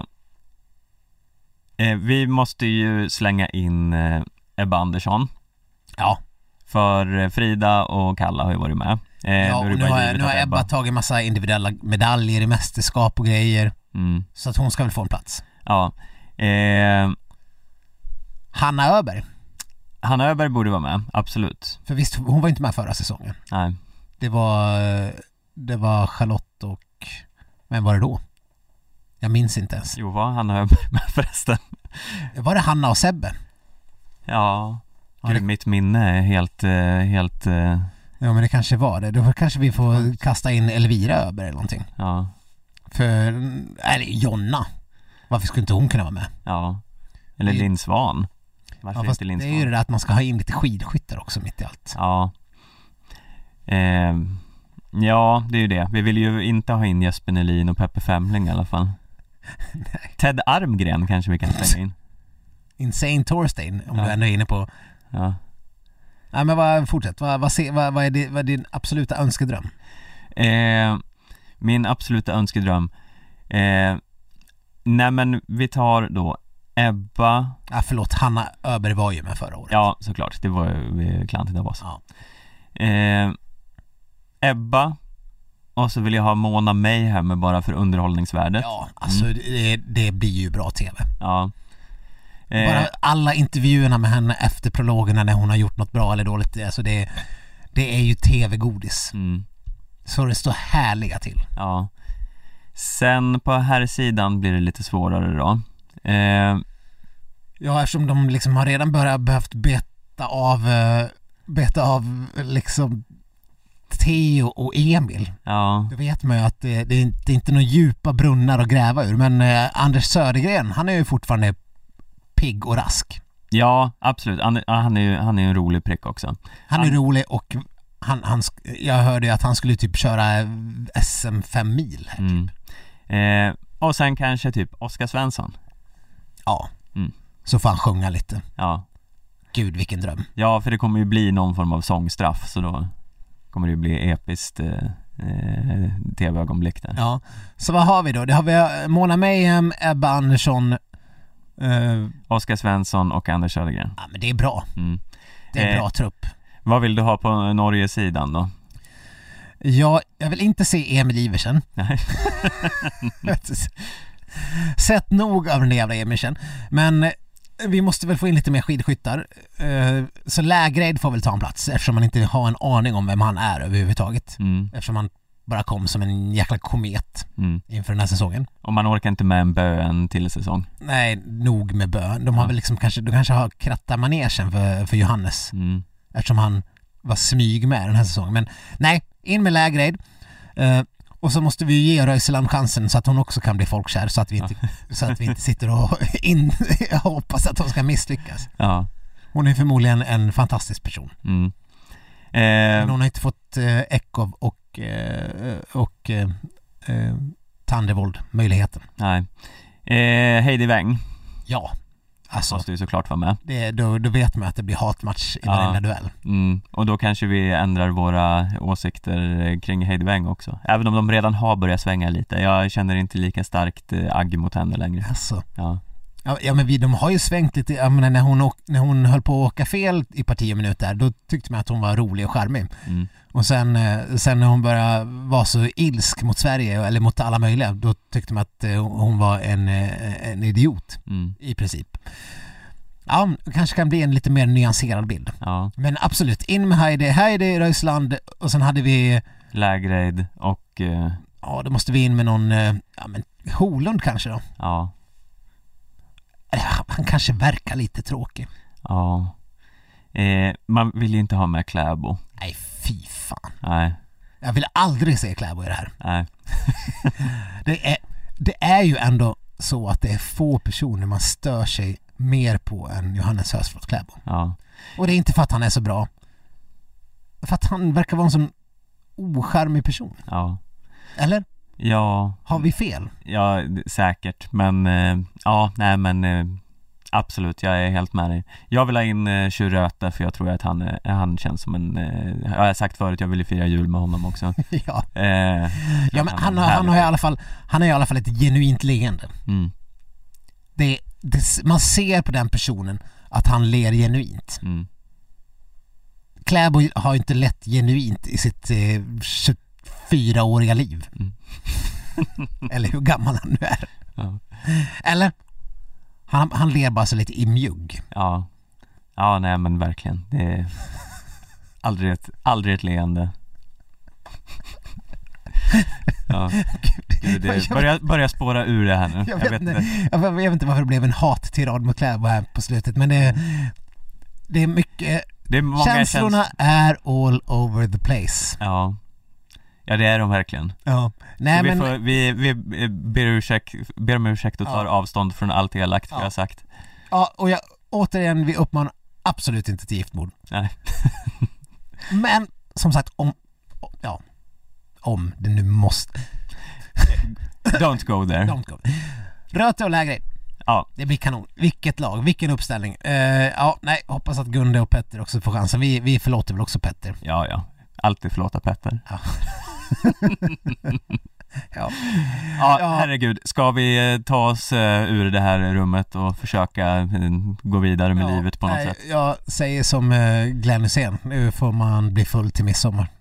eh, vi måste ju slänga in eh, Ebba Andersson. Ja. För eh, Frida och Kalla har ju varit med. Eh, ja, och nu har, nu har att Ebba tagit massa individuella medaljer i mästerskap och grejer. Mm, Så att hon ska väl få en plats. ja. Eh, Hanna Öberg. Hanna Öberg borde vara med, absolut. För visst, hon var inte med förra säsongen. Nej, Det var, det var Charlotte och, vem var det då? Jag minns inte ens. jo var Hanna Öberg med förresten? Var det Hanna och Sebbe? Ja, Ja, mitt minne är helt, eh, helt, eh, Ja men det kanske var det. Då kanske vi får kasta in Elvira Öberg eller någonting. ja, För, eller Jonna. Varför skulle inte hon kunna vara med? ja. Eller Linn Svan. Varför Ja, fast inte det är ju det där att man ska ha in lite skidskyttar också mitt i allt. Ja. Eh, ja, det är ju det. Vi vill ju inte ha in Jesper Nelin och Peppe Femling i alla fall. Ted Armgren kanske vi kan slänga in. Insane Torstein, om Ja. du ändå är inne på... Ja. Nej men vad, fortsätt. Vad, vad, se, vad, vad, är det, vad är din absoluta önskedröm? Eh, min absoluta önskedröm. Eh, nej men vi tar då Ebba, Ah, förlåt, Hanna Öberg var ju med förra året. ja såklart, det var ju klantigt av oss. Ja. Eh, Ebba, och så vill jag ha Mona Mayhem bara för underhållningsvärdet. Ja, alltså det, det blir ju bra TV. Ja. Eh, Bara alla intervjuerna med henne efter prologerna när hon har gjort något bra eller dåligt, alltså det, det är ju TV-godis. mm. Så det står härliga till. Ja. Sen på här sidan blir det lite svårare då. Eh, Ja, eftersom de liksom har redan börjat behövt beta av, eh, beta av liksom Theo och Emil. ja, Då vet man ju att det, det, är inte, det är inte några djupa brunnar att gräva ur. Men eh, Anders Södergren, han är ju fortfarande pigg och rask. ja absolut. Han, ja, han är han är en rolig prick också. Han är Han- rolig och han, han, jag hörde ju att han skulle typ köra SM 5 mil. Mm. Eh, och sen kanske typ Oskar Svensson. Ja. Mm. Så får han sjunga lite. Ja. Gud vilken dröm. ja, för det kommer ju bli någon form av sångstraff så då kommer det ju bli episkt eh, eh, tv-ögonblick där. Ja. Så vad har vi då? Det har vi eh, Mona Mayhem, Ebba Andersson. Eh, Oskar Svensson och Anders Södergren. ja men det är bra. Mm. Det är en Eh. bra trupp. Vad vill du ha på Norge-sidan då? Ja, jag vill inte se Emil Iversen. Nej. Sett nog av den där jävla Emirsen. Men eh, vi måste väl få in lite mer skidskyttar. Eh, Så Lägreid får väl ta en plats eftersom man inte har en aning om vem han är överhuvudtaget. Mm. Eftersom han bara kom som en jäkla komet Mm. inför den här säsongen. Och man orkar inte med en bö en till säsong. Nej, nog med bön. De har Ja. väl liksom kanske, de kanske har krattat manegen för, för Johannes Mm. eftersom han var smyg med den här säsongen. Men nej, in med Lägreid. Eh, och så måste vi ju ge Röiseland chansen så att hon också kan bli folkkär så att vi inte, så att vi inte sitter och in, hoppas att hon ska misslyckas. Ja. Hon är förmodligen en fantastisk person. Mm. Men Eh, hon har inte fått eh, Ekov och, eh, och eh, eh, Tandevold möjligheten. nej. Eh, Heidi Weng Ja, alltså måste ju såklart vara med. det, då, då vet man att det blir hatmatch i Ja. varenda duell. Mm. Och då kanske vi ändrar våra åsikter eh, kring Heidi Weng också. Även om de redan har börjat svänga lite. Jag känner inte lika starkt eh, agg mot henne längre. Alltså. Ja. Ja, men vi, de har ju svängt lite, jag menar, när, hon åk, när hon höll på att åka fel i parti och minut där, då tyckte man att hon var rolig och charmig. Mm. Och sen, eh, sen när hon började vara så ilsk mot Sverige, eller mot alla möjliga, då tyckte man att eh, hon var en, eh, en idiot Mm. i princip. Ja, kanske kan bli en lite mer nyanserad bild. Ja. Men absolut, in med Heidi, Heidi Röisland och sen hade vi, Lägreid och eh, ja då måste vi in med någon, ja men Holund kanske då. ja, Han kanske verkar lite tråkig. ja. Eh, man vill ju inte ha med Kläbo. Nej, fy fan. Nej, Jag vill aldrig se Kläbo i det här. nej. Det är, det är ju ändå så att det är få personer man stör sig mer på än Johannes Hösflot Kläbo. Ja. Och det är inte för att han är så bra. för att han verkar vara en sån ocharmig person. Ja, Eller? Ja, Har vi fel? ja säkert, men eh, ja, nej men eh, absolut, jag är helt med dig. Jag vill ha in eh, Churöte för jag tror att han, är- han känns som en, eh, jag har sagt förut, jag vill ju fira jul med honom också. ja. Eh, ja men han, en har, han har i alla fall, han har i alla fall ett genuint leende. Mm, Det, det, man ser på den personen att han ler genuint. mm. Kläbo har ju inte lett genuint i sitt eh, 24-åriga liv. Mm. Eller hur gammal han nu är. Ja. Eller? Han, han ler bara så lite i mjugg. Ja, ja nej men verkligen. Det är aldrig ett, aldrig ett leende. Ja, Gud, det börjar, börjar spåra ur det här nu. Jag vet, inte, jag, jag vet inte varför det blev en hat-tirad mot Kläbo här på slutet men det, det är mycket, Det är många känslorna käns- är all over the place. Ja. Ja det är de verkligen. Ja. Nej Så vi, men, får, vi, vi ber, ursäkt, ber om ursäkt och tar Ja. avstånd från allt elakt vi Ja. har sagt. ja, och jag, återigen, vi uppmanar absolut inte till giftmord. Nej. Men som sagt, om, ja, om det nu måste, Don't go there. don't go. Röte och lägre, Ja, det blir kanon. Vilket lag, vilken uppställning. Eh, ja, nej, hoppas att Gunde och Petter också får chansen. Vi, vi förlåter väl också Petter. ja, ja. Alltid förlåta Petter. Ja. ja. Ja, Ja. herregud. Ska vi eh, ta oss eh, ur det här rummet och försöka eh, gå vidare med Ja, livet på något nej, sätt? Jag säger som Glenn Hysén, nu får man bli full till midsommar.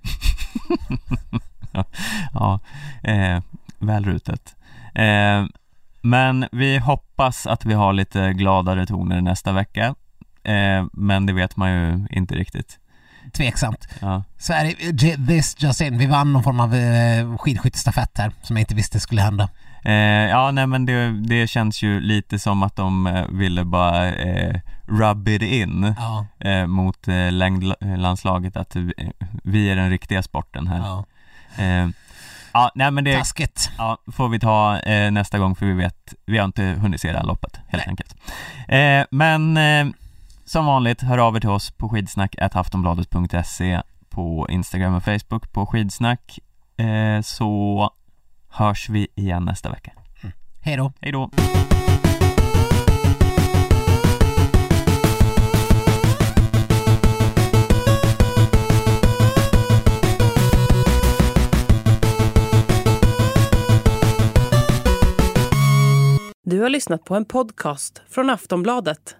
Ja, eh, väl rutet. Eh, men vi hoppas att vi har lite gladare toner nästa vecka. Eh, men det vet man ju inte riktigt. Tveksamt. Ja, Sverige, j- this just in, vi vann någon form av eh, skidskyttestafett här som jag inte visste skulle hända. eh, ja nej men det, det känns ju lite som att de eh, ville bara eh, rub it in Ja, eh, mot eh, längdlandslaget att vi, vi är den riktiga sporten här. ja. Eh, ja, nej men det Taskigt. ja, får vi ta eh, nästa gång för vi vet, vi har inte hunnit se det här loppet helt Nej. enkelt. Eh, men eh, som vanligt, hör av er till oss på skidsnack.aftonbladet.se på Instagram och Facebook på skidsnack eh, så hörs vi igen nästa vecka. Hej då. Hej då! Du har lyssnat på en podcast från Aftonbladet.